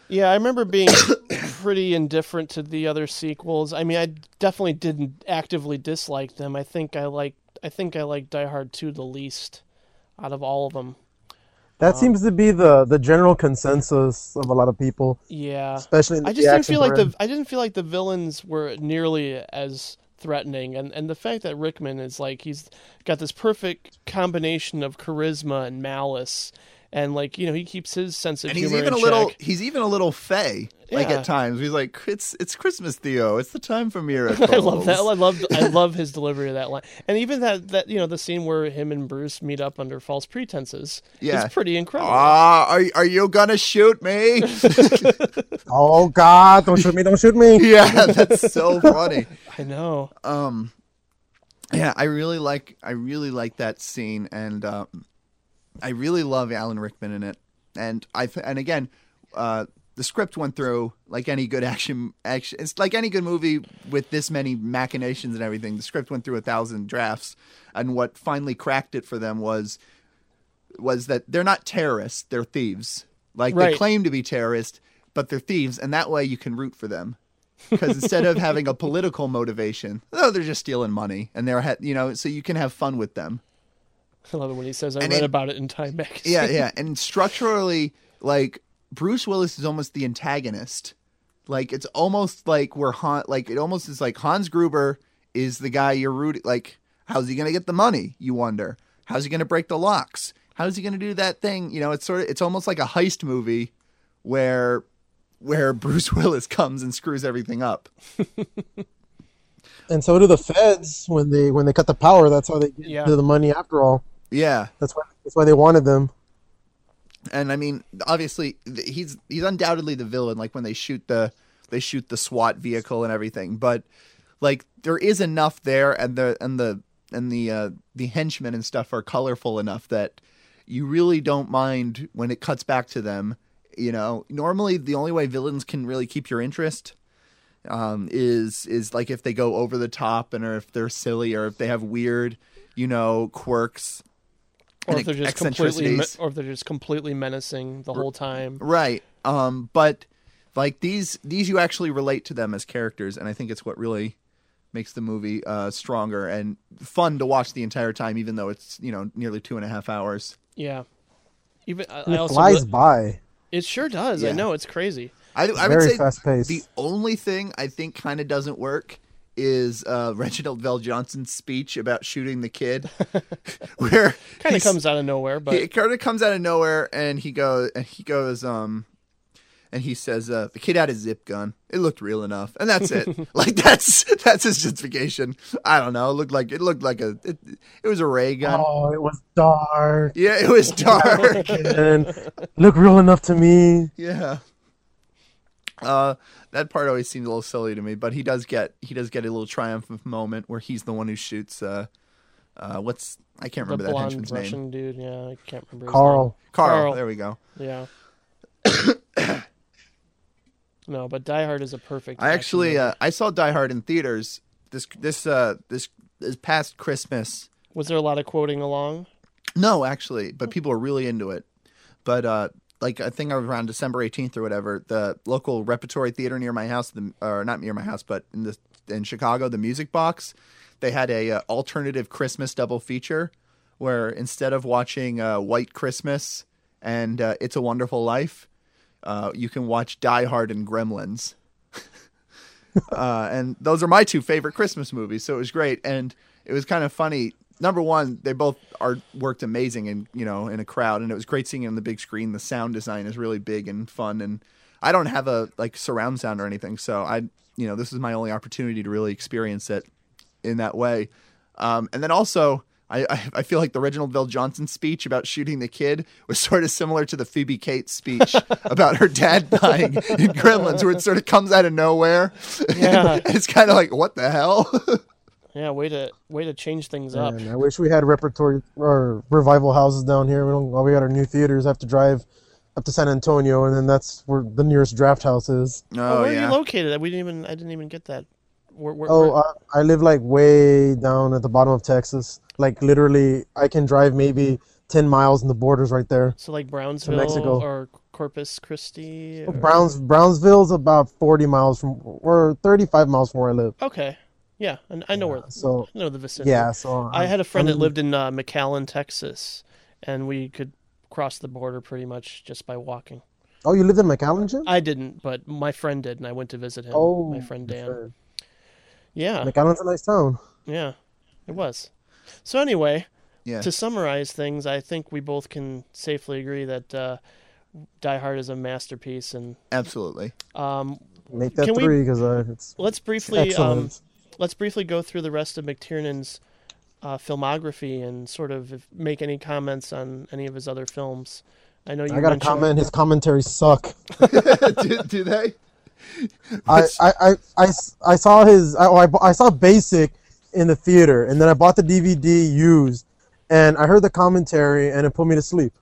Yeah, I remember being pretty indifferent to the other sequels. I mean, I definitely didn't actively dislike them. I think I like I think I like Die Hard 2 the least out of all of them. That um, seems to be the, the general consensus of a lot of people. Yeah. Especially in I just didn't feel like brand. the I didn't feel like the villains were nearly as threatening and and the fact that Rickman is like he's got this perfect combination of charisma and malice and like you know he keeps his sense of and he's humor even a in little. He's even a little fey. Like at times, he's like, "It's it's Christmas, Theo. It's the time for miracles." I love that. I love I love his delivery of that line, and even that that you know the scene where him and Bruce meet up under false pretenses. Yeah. is pretty incredible. Ah, are are you gonna shoot me? oh God! Don't shoot me! Don't shoot me! yeah, that's so funny. I know. Um, yeah, I really like I really like that scene, and um, I really love Alan Rickman in it. And I and again, uh, the script went through like any good action action. It's like any good movie with this many machinations and everything. The script went through a thousand drafts, and what finally cracked it for them was was that they're not terrorists; they're thieves. Like they claim to be terrorists, but they're thieves, and that way you can root for them because instead of having a political motivation, oh, they're just stealing money, and they're ha- you know, so you can have fun with them. I love it when he says I And read it- about it in Time magazine. Yeah, yeah, and structurally, like Bruce Willis is almost the antagonist. Like it's almost like we're Han. Like it almost is like Hans Gruber is the guy you're rooting. Like how's he gonna get the money? You wonder. How's he gonna break the locks? How's he gonna do that thing? You know, it's sort of it's almost like a heist movie where where Bruce Willis comes and screws everything up. And so do the feds when they when they cut the power. That's how they get Yeah. the money after all. Yeah. That's why that's why they wanted them. And I mean, obviously, he's he's undoubtedly the villain. Like when they shoot the they shoot the SWAT vehicle and everything, but like there is enough there, and the and the and the uh, the henchmen and stuff are colorful enough that you really don't mind when it cuts back to them. You know, normally the only way villains can really keep your interest um, is is like if they go over the top and or if they're silly or if they have weird, you know, quirks. Or if they're just completely, me- or if they're just completely menacing the whole time. Right. Um, but like these these you actually relate to them as characters, and I think it's what really makes the movie uh, stronger and fun to watch the entire time, even though it's you know nearly two and a half hours. Yeah. Even I, And I it also flies re- by. It sure does. I know it's crazy. I, I would say fast-paced. the only thing I think kind of doesn't work is uh, Reginald VelJohnson's speech about shooting the kid, where Kind of comes out of nowhere, but it kind of comes out of nowhere, and he goes, and he goes, um, and he says, uh, "The kid had a zip gun. It looked real enough, and that's it. like that's that's his justification. I don't know. It looked like it looked like a it, it was a ray gun. Oh, it was dark. Yeah, it was dark. and look real enough to me. yeah. Uh, that part always seemed a little silly to me, but he does get he does get a little triumphant moment where he's the one who shoots. Uh, uh, what's I can't the remember that blonde henchman's Russian name. dude, yeah, I can't remember. his Carl. name. Carl. Carl. There we go. Yeah. no, but Die Hard is a perfect. I actually uh, I saw Die Hard in theaters this this uh this this past Christmas. was there a lot of quoting along? No, actually, but people are really into it. But uh like I think around December 18th or whatever, the local repertory theater near my house, the or not near my house, but in the in Chicago, the Music Box, they had a uh, alternative Christmas double feature where instead of watching uh, White Christmas and uh, It's a Wonderful Life, uh, you can watch Die Hard and Gremlins. uh, and those are my two favorite Christmas movies, so it was great. And it was kind of funny. Number one, they both are worked amazing, and you know, in a crowd, and it was great seeing it on the big screen. The sound design is really big and fun, and I don't have a like surround sound or anything, so I, you know, this is my only opportunity to really experience it in that way. Um, and then also, I, I feel like the Reginald VelJohnson speech about shooting the kid was sort of similar to the Phoebe Cates speech about her dad dying in Gremlins, where it sort of comes out of nowhere. Yeah. it's kind of like, what the hell? Yeah, way to way to change things up. Man, I wish we had repertory or revival houses down here. We don't. All we got our new theaters. I have to drive up to San Antonio, and then that's where the nearest draft house is. Oh, where are you located? We didn't even. I didn't even get that. Where, where, Oh, where- I, I live like way down at the bottom of Texas. Like literally, I can drive maybe ten miles, and the border's right there. so like Brownsville Mexico. or Corpus Christi. or- Browns Brownsville's about forty miles from, or thirty-five miles from where I live. Okay. Yeah, and I know where. so- I know the vicinity. yeah, so I I'm- had a friend that I'm- lived in uh, McAllen, Texas, and we could cross the border pretty much just by walking. Oh, you lived in McAllen, Jim? I didn't, but my friend did, and I went to visit him. Oh, my friend Dan. friend. Yeah, McAllen's a nice town. yeah, it was. So anyway, Yeah. to summarize things, I think we both can safely agree that uh, Die Hard is a masterpiece, and Absolutely. um, Make that Can three because uh, it's let's briefly um, excellent. Let's briefly go through the rest of McTiernan's uh, filmography and sort of make any comments on any of his other films. I know you I got to mentioned- comment. His commentaries suck. do, do they? I, I, I, I, I saw his. I, oh, I, I saw Basic in the theater, and then I bought the DVD used, and I heard the commentary, and it put me to sleep.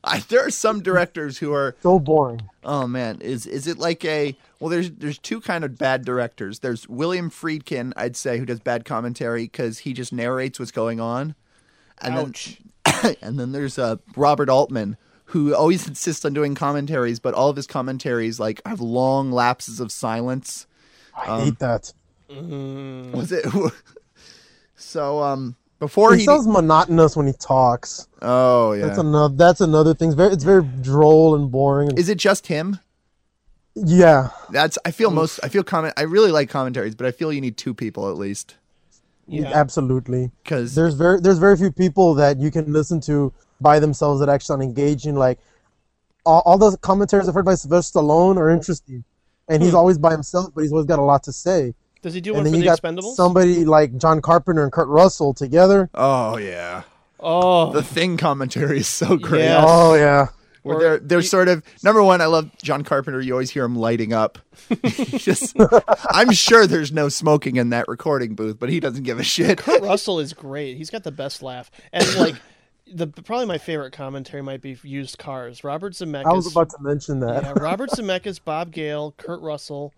I, there are some directors who are So boring. Oh man, is is it like a well? There's there's two kind of bad directors. There's William Friedkin, I'd say, who does bad commentary because he just narrates what's going on, and Ouch. then and then there's uh, Robert Altman, who always insists on doing commentaries, but all of his commentaries like have long lapses of silence. I hate that. Mm. Was it? so um, Before he he, sounds monotonous when he talks. oh yeah, That's another. That's another thing. It's very. It's very droll and boring. And, is it just him? yeah. That's I feel most I feel comment I really like commentaries, but I feel you need two people at least Yeah. Absolutely. because There's very. There's very few people that you can listen to by themselves that actually sound engaging. Like all, all the commentaries I've heard by Sylvester Stallone are interesting, and he's Hmm. always by himself, but he's always got a lot to say. Does he do and one then for you the got Expendables? somebody like John Carpenter and Kurt Russell together. oh yeah, Oh, the thing commentary is so great. Yes. Oh yeah. Where Or they're they're he- sort of number one. I love John Carpenter. You always hear him lighting up. Just, I'm sure there's no smoking in that recording booth, but he doesn't give a shit. Kurt Russell is great. He's got the best laugh, and like the probably my favorite commentary might be used cars. Robert Zemeckis. I was about to mention that. yeah, Robert Zemeckis, Bob Gale, Kurt Russell.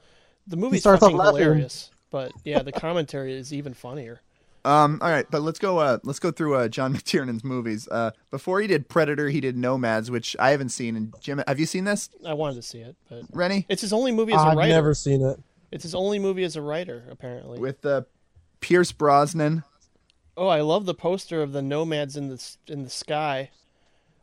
The movie's starts off fucking hilarious, but yeah, the commentary is even funnier. Um, all right, but let's go. Uh, let's go through uh, John McTiernan's movies. Uh, before he did Predator, he did Nomads, which I haven't seen. And Jim, have you seen this, I wanted to see it, but Rennie? it's his only movie as a I've writer. never seen it. It's his only movie as a writer, apparently. With uh, Pierce Brosnan. Oh, I love the poster of the nomads in the in the sky.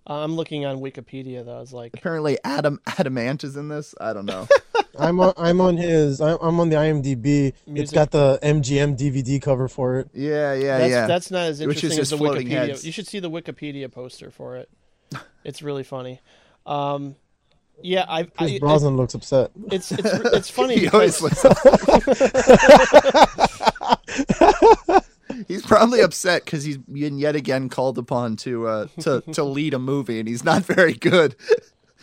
Uh, I'm looking on Wikipedia though. I was like, Apparently, Adam Adam Ant is in this. I don't know. I'm on. I'm on his. I'm, I'm on the IMDb. It's got the MGM DVD cover for it. yeah, yeah, that's, yeah. that's not as Which is interesting as the Wikipedia. heads. You should see the Wikipedia poster for it. It's really funny. Um, yeah, I, I, Chris I Brosnan looks upset. it's it's it's funny he always because looks. he's probably upset because he's been yet again called upon to uh, to to lead a movie, and he's not very good.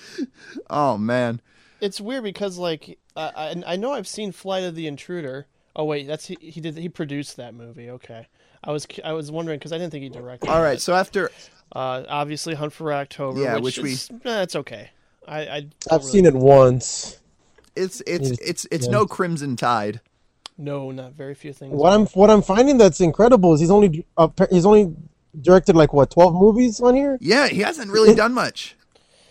oh man, it's weird because like uh, I I know I've seen Flight of the Intruder. Oh wait, that's he, he did he produced that movie. Okay, I was I was wondering because I didn't think he directed. all right. it. So after Uh, obviously, Hunt for October. Yeah, which, which we- that's eh, okay. I, I I've really- seen it once. it's it's Yes, it's it's yeah. no Crimson Tide. No, not very few things. What I'm what I'm finding that's incredible is he's only uh, he's only directed like what 12 movies on here. Yeah, he hasn't really done much.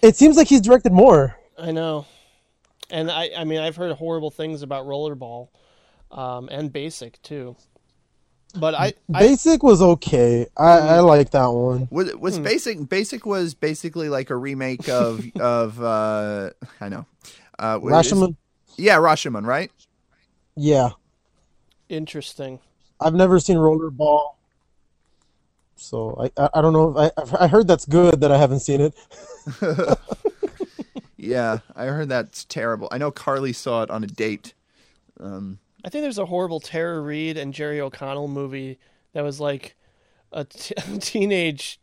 It seems like he's directed more. I know, and I I mean I've heard horrible things about Rollerball, um, and Basic too. But I, I Basic was okay. I, I like that one. Was was Hmm. basic basic was basically like a remake of of uh I know. Uh what is- Rashomon. Yeah, Rashomon, right? Yeah, interesting. I've never seen Rollerball, so I I, I don't know. I I've- I heard that's good that I haven't seen it. Yeah, I heard that's terrible. I know Carly saw it on a date. Um I think there's a horrible Tara Reid and Jerry O'Connell movie that was like a t- teenage,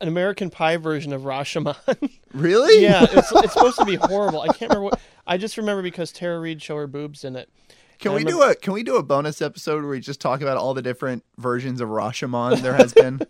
an American Pie version of Rashomon. Really? yeah, it's, it's supposed to be horrible. I can't remember what. I just remember because Tara Reid show her boobs in it. Can And we I do a can we do a bonus episode where we just talk about all the different versions of Rashomon there has been?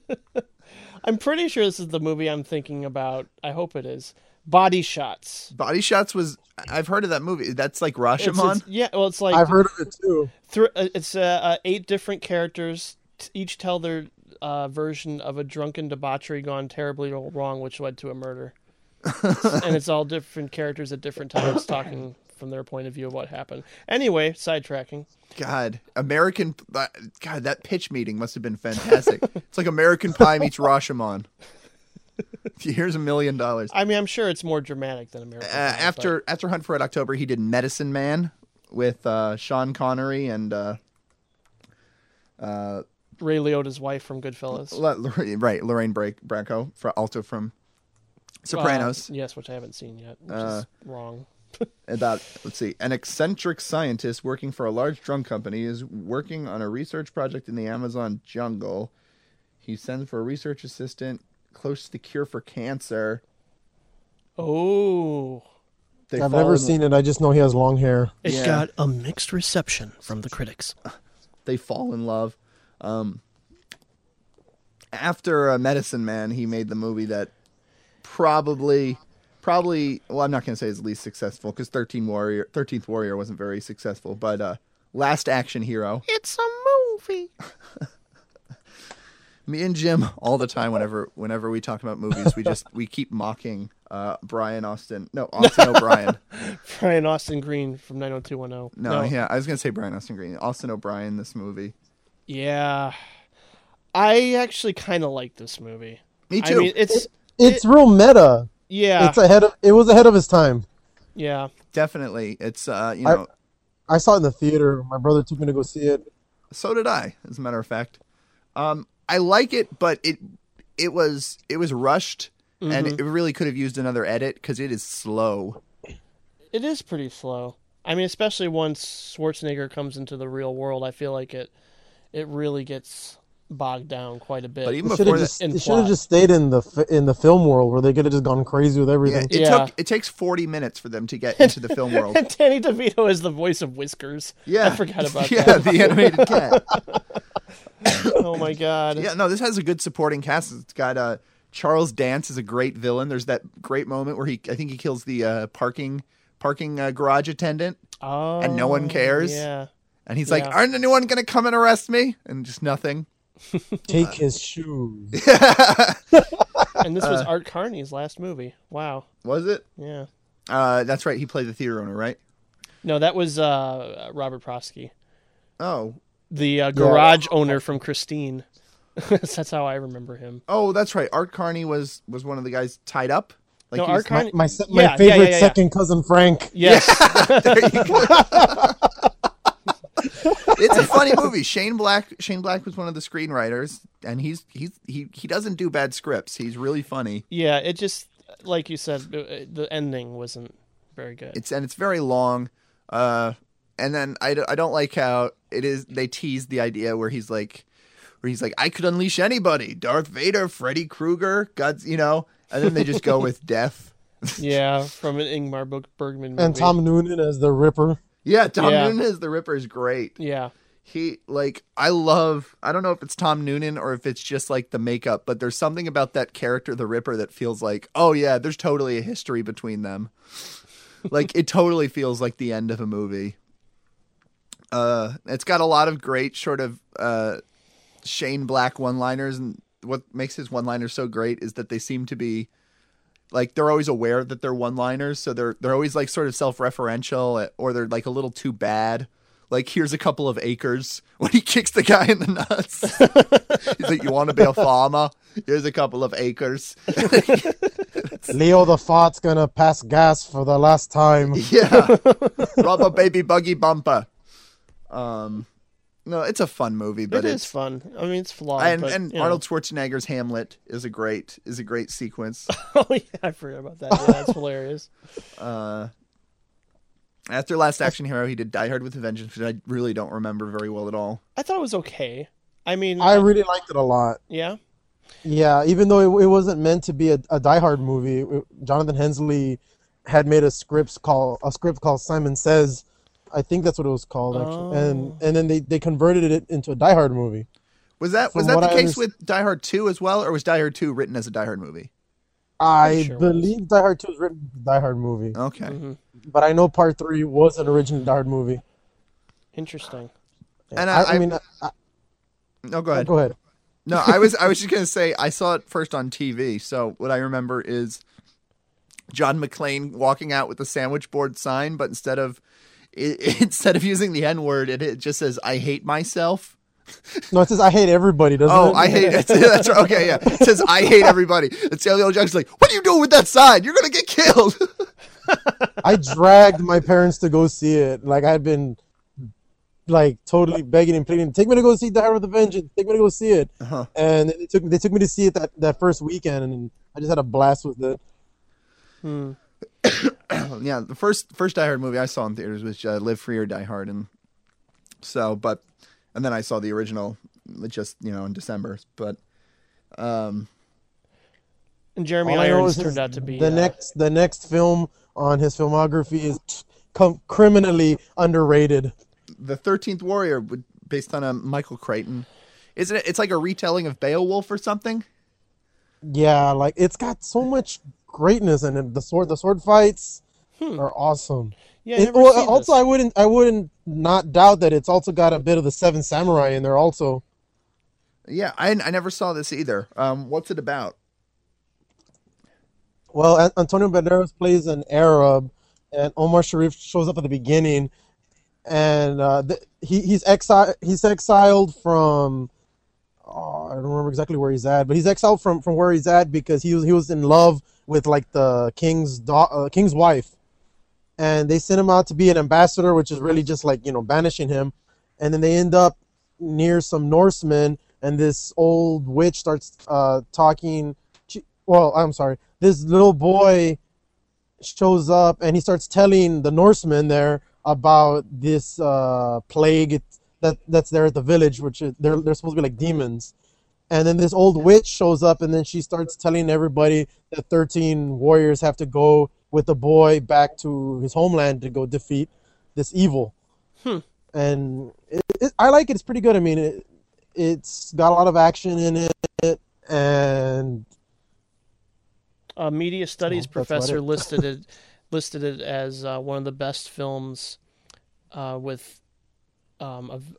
I'm pretty sure this is the movie I'm thinking about. I hope it is. Body Shots. Body Shots was I've heard of that movie. That's like Rashomon. it's- yeah, well, it's like I've heard of it too. thr- uh, it's uh, uh, eight different characters t- each tell their uh, version of a drunken debauchery gone terribly wrong which led to a murder and it's all different characters at different times talking from their point of view of what happened anyway sidetracking God, American uh, God, that pitch meeting must have been fantastic. it's like American Pie meets Rashomon. Here's a million dollars. i mean i'm sure it's more dramatic than american Uh, Pie, but- after after Hunt for Red October, he did Medicine Man with uh, Sean Connery and uh, uh, ray liotta's wife from goodfellas La- Lor- right Lorraine Bra- Bracco, for, also from Sopranos. Uh, yes which i haven't seen yet which Uh, is wrong about let's see an eccentric scientist working for a large drug company is working on a research project in the amazon jungle he sends for a research assistant close to the cure for cancer oh They I've never in- seen it. I just know he has long hair. it Yeah. got a mixed reception from the critics they fall in love um after uh, medicine man he made the movie that probably probably well i'm not going to say is least successful because 13 warrior 13th warrior wasn't very successful but uh last action hero it's a movie me and Jim all the time whenever whenever we talk about movies we just we keep mocking uh Brian Austin no Austin O'Brien brian austin green from 90210 no, yeah I was gonna say Brian Austin Green Austin O'Brien this movie Yeah. I actually kind of like this movie. Me I too. mean, it's It's real meta. yeah, It's ahead of. It was ahead of his time. yeah. Definitely, it's uh, you I- know, I saw it in the theater. My brother took me to go see it. so did I. As a matter of fact, um, I like it, but it it was it was rushed, and Mhm. it really could have used another edit because it is slow. It is pretty slow. I mean, especially once Schwarzenegger comes into the real world, I feel like it it really gets bogged down quite a bit. But even It should before have that, just. It should have just stayed in the in the film world where they could have just gone crazy with everything. yeah, everything. it Yeah. took it takes forty minutes for them to get into the film world. and Danny DeVito is the voice of Whiskers. Yeah, I forgot about yeah, that. the animated cat. oh my god. Yeah, no, this has a good supporting cast. It's got uh, Charles Dance is a great villain. There's that great moment where he, I think he kills the uh, parking parking uh, garage attendant, Oh, and no one cares. Yeah. and he's like, "Aren't anyone gonna come and arrest me?" And just nothing. Take his shoes. And this Uh. was Art Carney's last movie. Wow. Was it? Yeah. Uh, that's right. He played the theater owner, right? No, that was uh, Robert Prosky, Oh, the uh, garage owner from Christine. That's how I remember him. oh, that's right. Art Carney was was one of the guys tied up. Like No, Art Carney- My se- my Yeah, yeah, favorite yeah, yeah, yeah. second cousin Frank. Yes. there it's a funny movie. Shane Black. Shane Black was one of the screenwriters, and he's he's he he doesn't do bad scripts. He's really funny. yeah. It just like you said, uh, the ending wasn't very good. It's and it's very long. Uh, and then I, I don't like how it is. They tease the idea where he's like, where he's like, I could unleash anybody, Darth Vader, Freddy Krueger, God's, you know, and then they just go with death. yeah, from an Ingmar Bergman movie. And Tom Noonan as the Ripper. Yeah, Tom Yeah. Noonan as the Ripper is great. Yeah. He like I love. I don't know if it's Tom Noonan or if it's just like the makeup, but there's something about that character, the Ripper, that feels like, oh yeah, there's totally a history between them. like it totally feels like the end of a movie. Uh, it's got a lot of great sort of uh, Shane Black one-liners, and what makes his one-liners so great is that they seem to be like they're always aware that they're one-liners, so they're they're always like sort of self-referential, or they're like a little too bad. Like here's a couple of acres when he kicks the guy in the nuts. He's like, "You want to be a farmer? Here's a couple of acres." Leo the Fart's gonna pass gas for the last time. yeah, rubber baby buggy bumper. Um, no, it's a fun movie, but it it's fun. I mean, it's flawed. and, but, and you know. Arnold Schwarzenegger's Hamlet is a great is a great sequence. oh yeah, I forgot about that. Yeah, that's hilarious. Uh, after Last Action Hero, he did Die Hard with a Vengeance, which I really don't remember very well at all. I thought it was okay. I mean, I really liked it a lot. yeah. Yeah, even though it, it wasn't meant to be a, a Die Hard movie, it- Jonathan Hensleigh had made a script called a script called Simon Says. I think that's what it was called actually, and and then they, they converted it into a Die Hard movie. Was that was that the I case with Die Hard Two as well, or was Die Hard Two written as a Die Hard movie? I sure it was. believe Die Hard Two was written as a Die Hard movie, Okay, Mm-hmm. but I know Part Three was an original Die Hard movie. Interesting. and I, I, I mean, I, no, go ahead. go ahead. No, I was I was just gonna say I saw it first on TV. So what I remember is John McClane walking out with a sandwich board sign, but instead of it, instead of using the N word, it, it just says "I hate myself." No, it says I hate everybody. Doesn't Oh, it? I hate it. That's right. Okay, yeah. It says "I hate everybody." And Samuel L. Jackson's like, "What are you doing with that sign? You're gonna get killed." I dragged my parents to go see it. Like I'd been like totally begging and pleading, take me to go see Die Hard with a Vengeance. Take me to go see it. Uh-huh. And they took they took me to see it that, that first weekend, and I just had a blast with it. yeah, the first first Die Hard movie I saw in theaters was uh, Live Free or Die Hard, and so, but, and then I saw the original just you know in December, but. Um, And Jeremy All Irons turned out to be the uh, next the next film on his filmography is com- criminally underrated. the Thirteenth Warrior, based on a Michael Crichton, isn't it? It's like a retelling of Beowulf or something. Yeah, like it's got so much greatness and. The sword the sword fights are awesome. Yeah, It- well, also, this. I wouldn't, I wouldn't not doubt that it's also got a bit of the Seven Samurai in there. Also, Yeah, I I never saw this either. Um, what's it about? well, Antonio Banderas plays an Arab, and Omar Sharif shows up at the beginning, and uh, th- he he's exiled. He's exiled from. Oh, I don't remember exactly where he's at, but he's exiled from from where he's at because he was he was in love with like the king's uh, king's wife, and they sent him out to be an ambassador, which is really just like you know banishing him, and then they end up near some Norsemen, and this old witch starts uh, talking. she- Well, I'm sorry, this little boy shows up and he starts telling the Norsemen there about this uh, plague that that's there at the village, which is, they're they're supposed to be like demons. And then this old witch shows up, and then she starts telling everybody that 13 warriors have to go with the boy back to his homeland to go defeat this evil. Hmm. And it, it, I like it. It's pretty good. I mean, it, it's got a lot of action in it, and A media studies professor listed it listed it as uh, one of the best films uh, with um, of,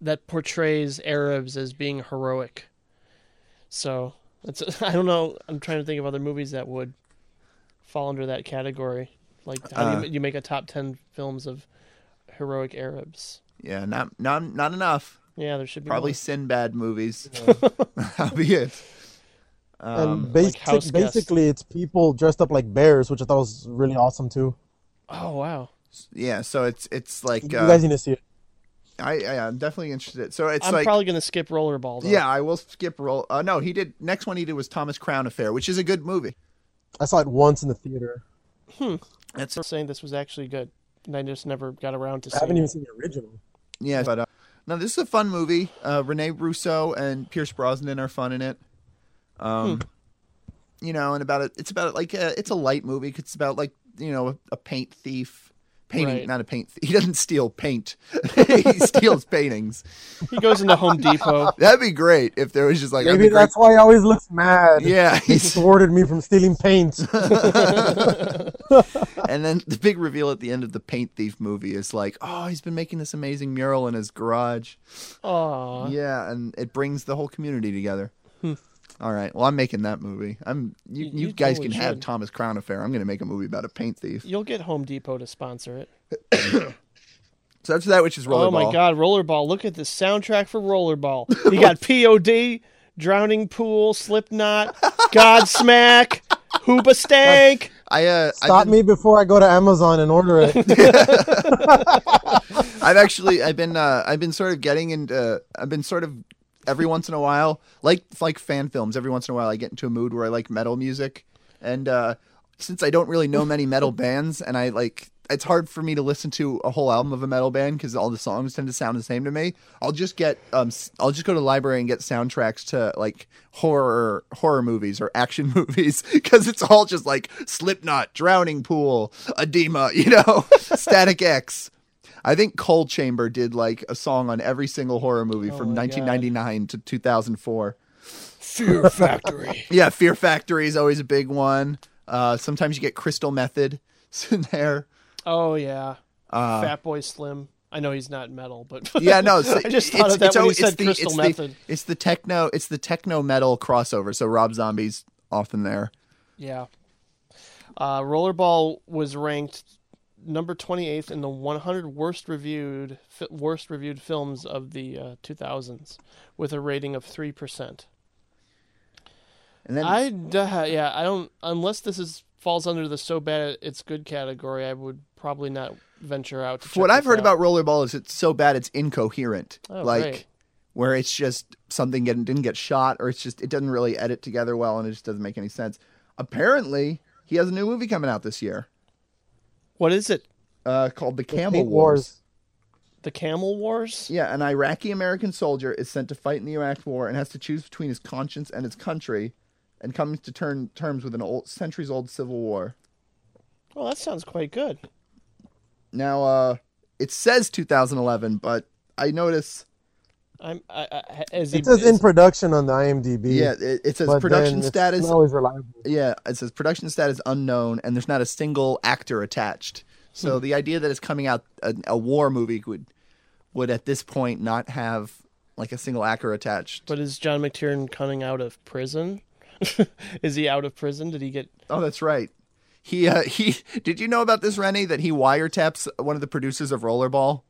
that portrays Arabs as being heroic. So that's I don't know. I'm trying to think of other movies that would fall under that category. Like how do Uh, you, you make a top ten films of heroic Arabs? Yeah, not not not enough. Yeah, there should be Probably more. Sinbad movies. That'll be it. and Um, basic, House Guest. basically it's people dressed up like bears, which I thought was really awesome too. Oh wow! yeah, so it's it's like you uh, guys need to see it. I, I I'm definitely interested. So it's I'm like probably gonna skip Rollerball. Though. yeah, I will skip roll. Uh, no, he did. Next one he did was Thomas Crown Affair, which is a good movie. I saw it once in the theater. Hmm. That's They're saying this was actually good, and I just never got around to I haven't seeing even it. seen the original. Yeah, but uh, no, this is a fun movie. Uh, Rene Russo and Pierce Brosnan are fun in it. Um, you know, and about it, it's about like a, it's a light movie. It's about like you know a, a paint thief, painting, Right. not a paint. Thief. He doesn't steal paint. he steals paintings. He goes into Home Depot. That'd be great if there was just like Maybe be great. that's why he always looks mad. Yeah, he he's- thwarted me from stealing paint. and then the big reveal at the end of the Paint Thief movie is like, oh, he's been making this amazing mural in his garage. Aw. Yeah, and it brings the whole community together. Hmm. All right, well, I'm making that movie. I'm you. You- You, you guys totally can have should. Thomas Crown Affair. I'm going to make a movie about a paint thief. You'll get Home Depot to sponsor it. So that's that, which is rollerball. Oh my God, Rollerball! Look at the soundtrack for Rollerball. You got POD, Drowning Pool, Slipknot, Godsmack, Hoobastank. I uh, Stop me before I go to Amazon and order it. I've actually I've been uh, I've been sort of getting into I've been sort of every once in a while like like fan films every once in a while I get into a mood where I like metal music and uh, since I don't really know many metal bands and I like it's hard for me to listen to a whole album of a metal band because all the songs tend to sound the same to me. I'll just get um I'll just go to the library and get soundtracks to like horror horror movies or action movies because it's all just like Slipknot, Drowning Pool, Adema, you know, Static X. I think Coal Chamber did like a song on every single horror movie Oh from my God. 1999 to 2004. Fear Factory. Yeah, Fear Factory is always a big one. Uh, sometimes you get Crystal Method in there. Oh yeah, Uh, Fatboy Slim. I know he's not metal, but Yeah, no, it's, I just thought it's, of that it's when said it's the, Crystal it's Method. The, it's the techno, it's the techno metal crossover. So Rob Zombie's often there. Yeah. Uh, Rollerball was ranked number 28th in the 100 worst reviewed fi- worst reviewed films of the uh, 2000s with a rating of 3%. And then I uh, yeah, I don't unless this is falls under the so bad it's good category, I would probably not venture out to what I've heard out. about Rollerball is it's so bad it's incoherent. Oh, like great. where it's just something getting, didn't get shot or it's just it doesn't really edit together well and it just doesn't make any sense. Apparently, he has a new movie coming out this year. What is it? Uh, called The Camel Paint Wars. Wars. The Camel Wars? Yeah, an Iraqi American soldier is sent to fight in the Iraq War and has to choose between his conscience and his country, and comes to turn terms with an old centuries old civil war. Well, that sounds quite good. Now, uh, it says 2011, but I notice. I'm I, I, is he, It says is- in production on the IMDb. Yeah, it, it says production status. Always reliable. Yeah, it says production status unknown, and there's not a single actor attached. So Hmm. the idea that it's coming out a, a war movie would would at this point not have like a single actor attached. But is John McTiernan coming out of prison? is he out of prison? Did he get Oh, that's right. He uh, he. Did you know about this, Rennie? That he wiretaps one of the producers of Rollerball.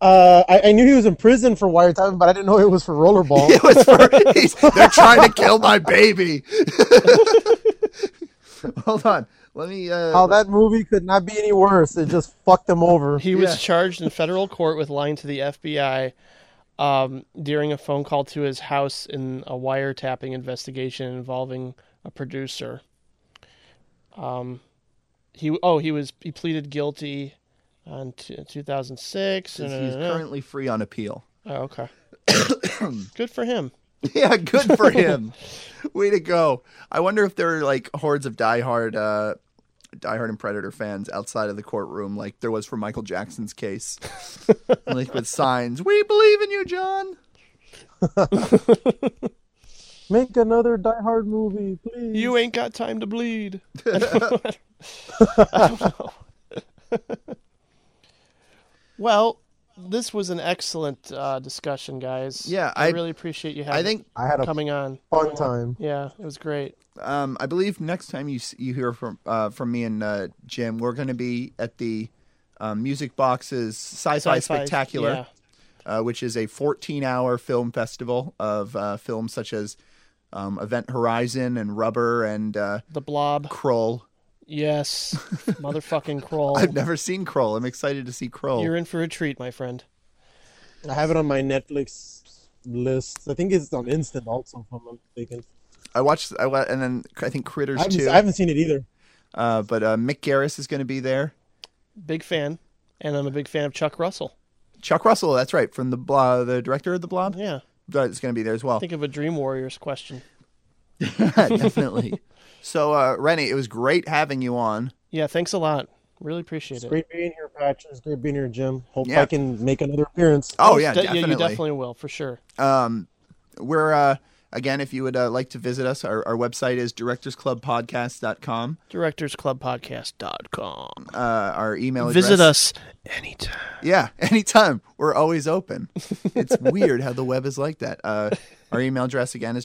Uh, I, I knew he was in prison for wiretapping, but I didn't know it was for rollerball. It was for he's, they're trying to kill my baby. Hold on, let me. Uh, How that movie could not be any worse. It just fucked him over. He was charged in federal court with lying to the FBI um, during a phone call to his house in a wiretapping investigation involving a producer. Um, he oh he was he pleaded guilty on t- 2006. He's, and, he's uh, currently free on appeal. Oh, okay. Good for him. Yeah, good for him. Way to go. I wonder if there are like hordes of diehard uh diehard and Predator fans outside of the courtroom like there was for Michael Jackson's case. like with signs, "We believe in you, John." Make another Die Hard movie, please. You ain't got time to bleed. Well, this was an excellent uh, discussion, guys. Yeah, I, I- really appreciate you having. I think- I had a coming on. fun time. Yeah, it was great. Um, I believe next time you s- you hear from uh, from me and uh, Jim, we're going to be at the um, Music Box's Sci-Fi, Sci-Fi, Spectacular, uh, which is a 14-hour film festival of uh, films such as um, Event Horizon and Rubber and uh, The Blob. Krull. Yes, motherfucking Krull. I've never seen Krull. I'm excited to see Krull. You're in for a treat, my friend. I have it on my Netflix list. I think it's on Instant also, if I'm not mistaken. I watched, I wa- and then I think Critters I haven't, too. I haven't seen it either. Uh, but uh, Mick Garris is going to be there. Big fan, and I'm a big fan of Chuck Russell. Chuck Russell, that's right, from the Blob, the director of the Blob. Yeah, is going to be there as well. think of a Dream Warriors question. Definitely. so, uh, Rennie, it was great having you on. Yeah, thanks a lot. Really appreciate It's it. great being here, Patrick. It's great being here, Jim. Hope Yeah. I can make another appearance. Oh, yeah, de- definitely. you definitely will for sure. Um, we're uh, again, if you would uh, like to visit us, our, our website is directorsclubpodcast.com. DirectorsClubPodcast.com. Uh, our email address. Visit us anytime. Yeah, anytime. We're always open. It's weird how the web is like that. Uh, our email address again is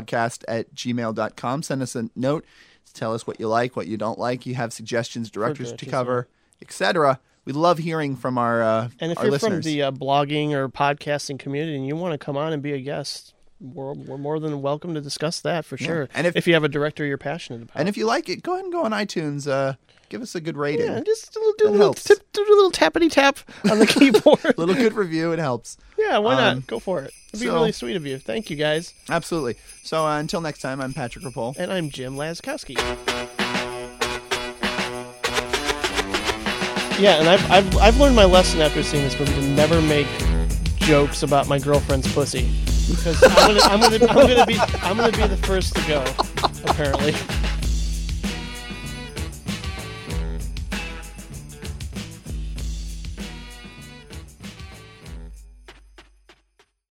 directorsclubpodcast at gmail.com. Send us a note. Tell us what you like, what you don't like. You have suggestions, directors to cover, etc. We love hearing from our uh, And if our you're listeners. from the uh, blogging or podcasting community and you want to come on and be a guest, we're, we're more than welcome to discuss that for Yeah. sure. And if- if you have a director you're passionate about, and if you like it, go ahead and go on iTunes. Uh, give us a good rating. yeah, just do a little, do a little, helps. tip, do a little tappity tap on the keyboard. a little good review. It helps. yeah, why not? Um, Go for it. It'd be so- really sweet of you. Thank you, guys. Absolutely. So uh, until next time, I'm Patrick Rapole. And I'm Jim Lazkowski. Yeah, and I've, I've, I've learned my lesson after seeing this movie to never make jokes about my girlfriend's pussy because I'm gonna, I'm gonna, I'm gonna be I'm gonna be the first to go apparently.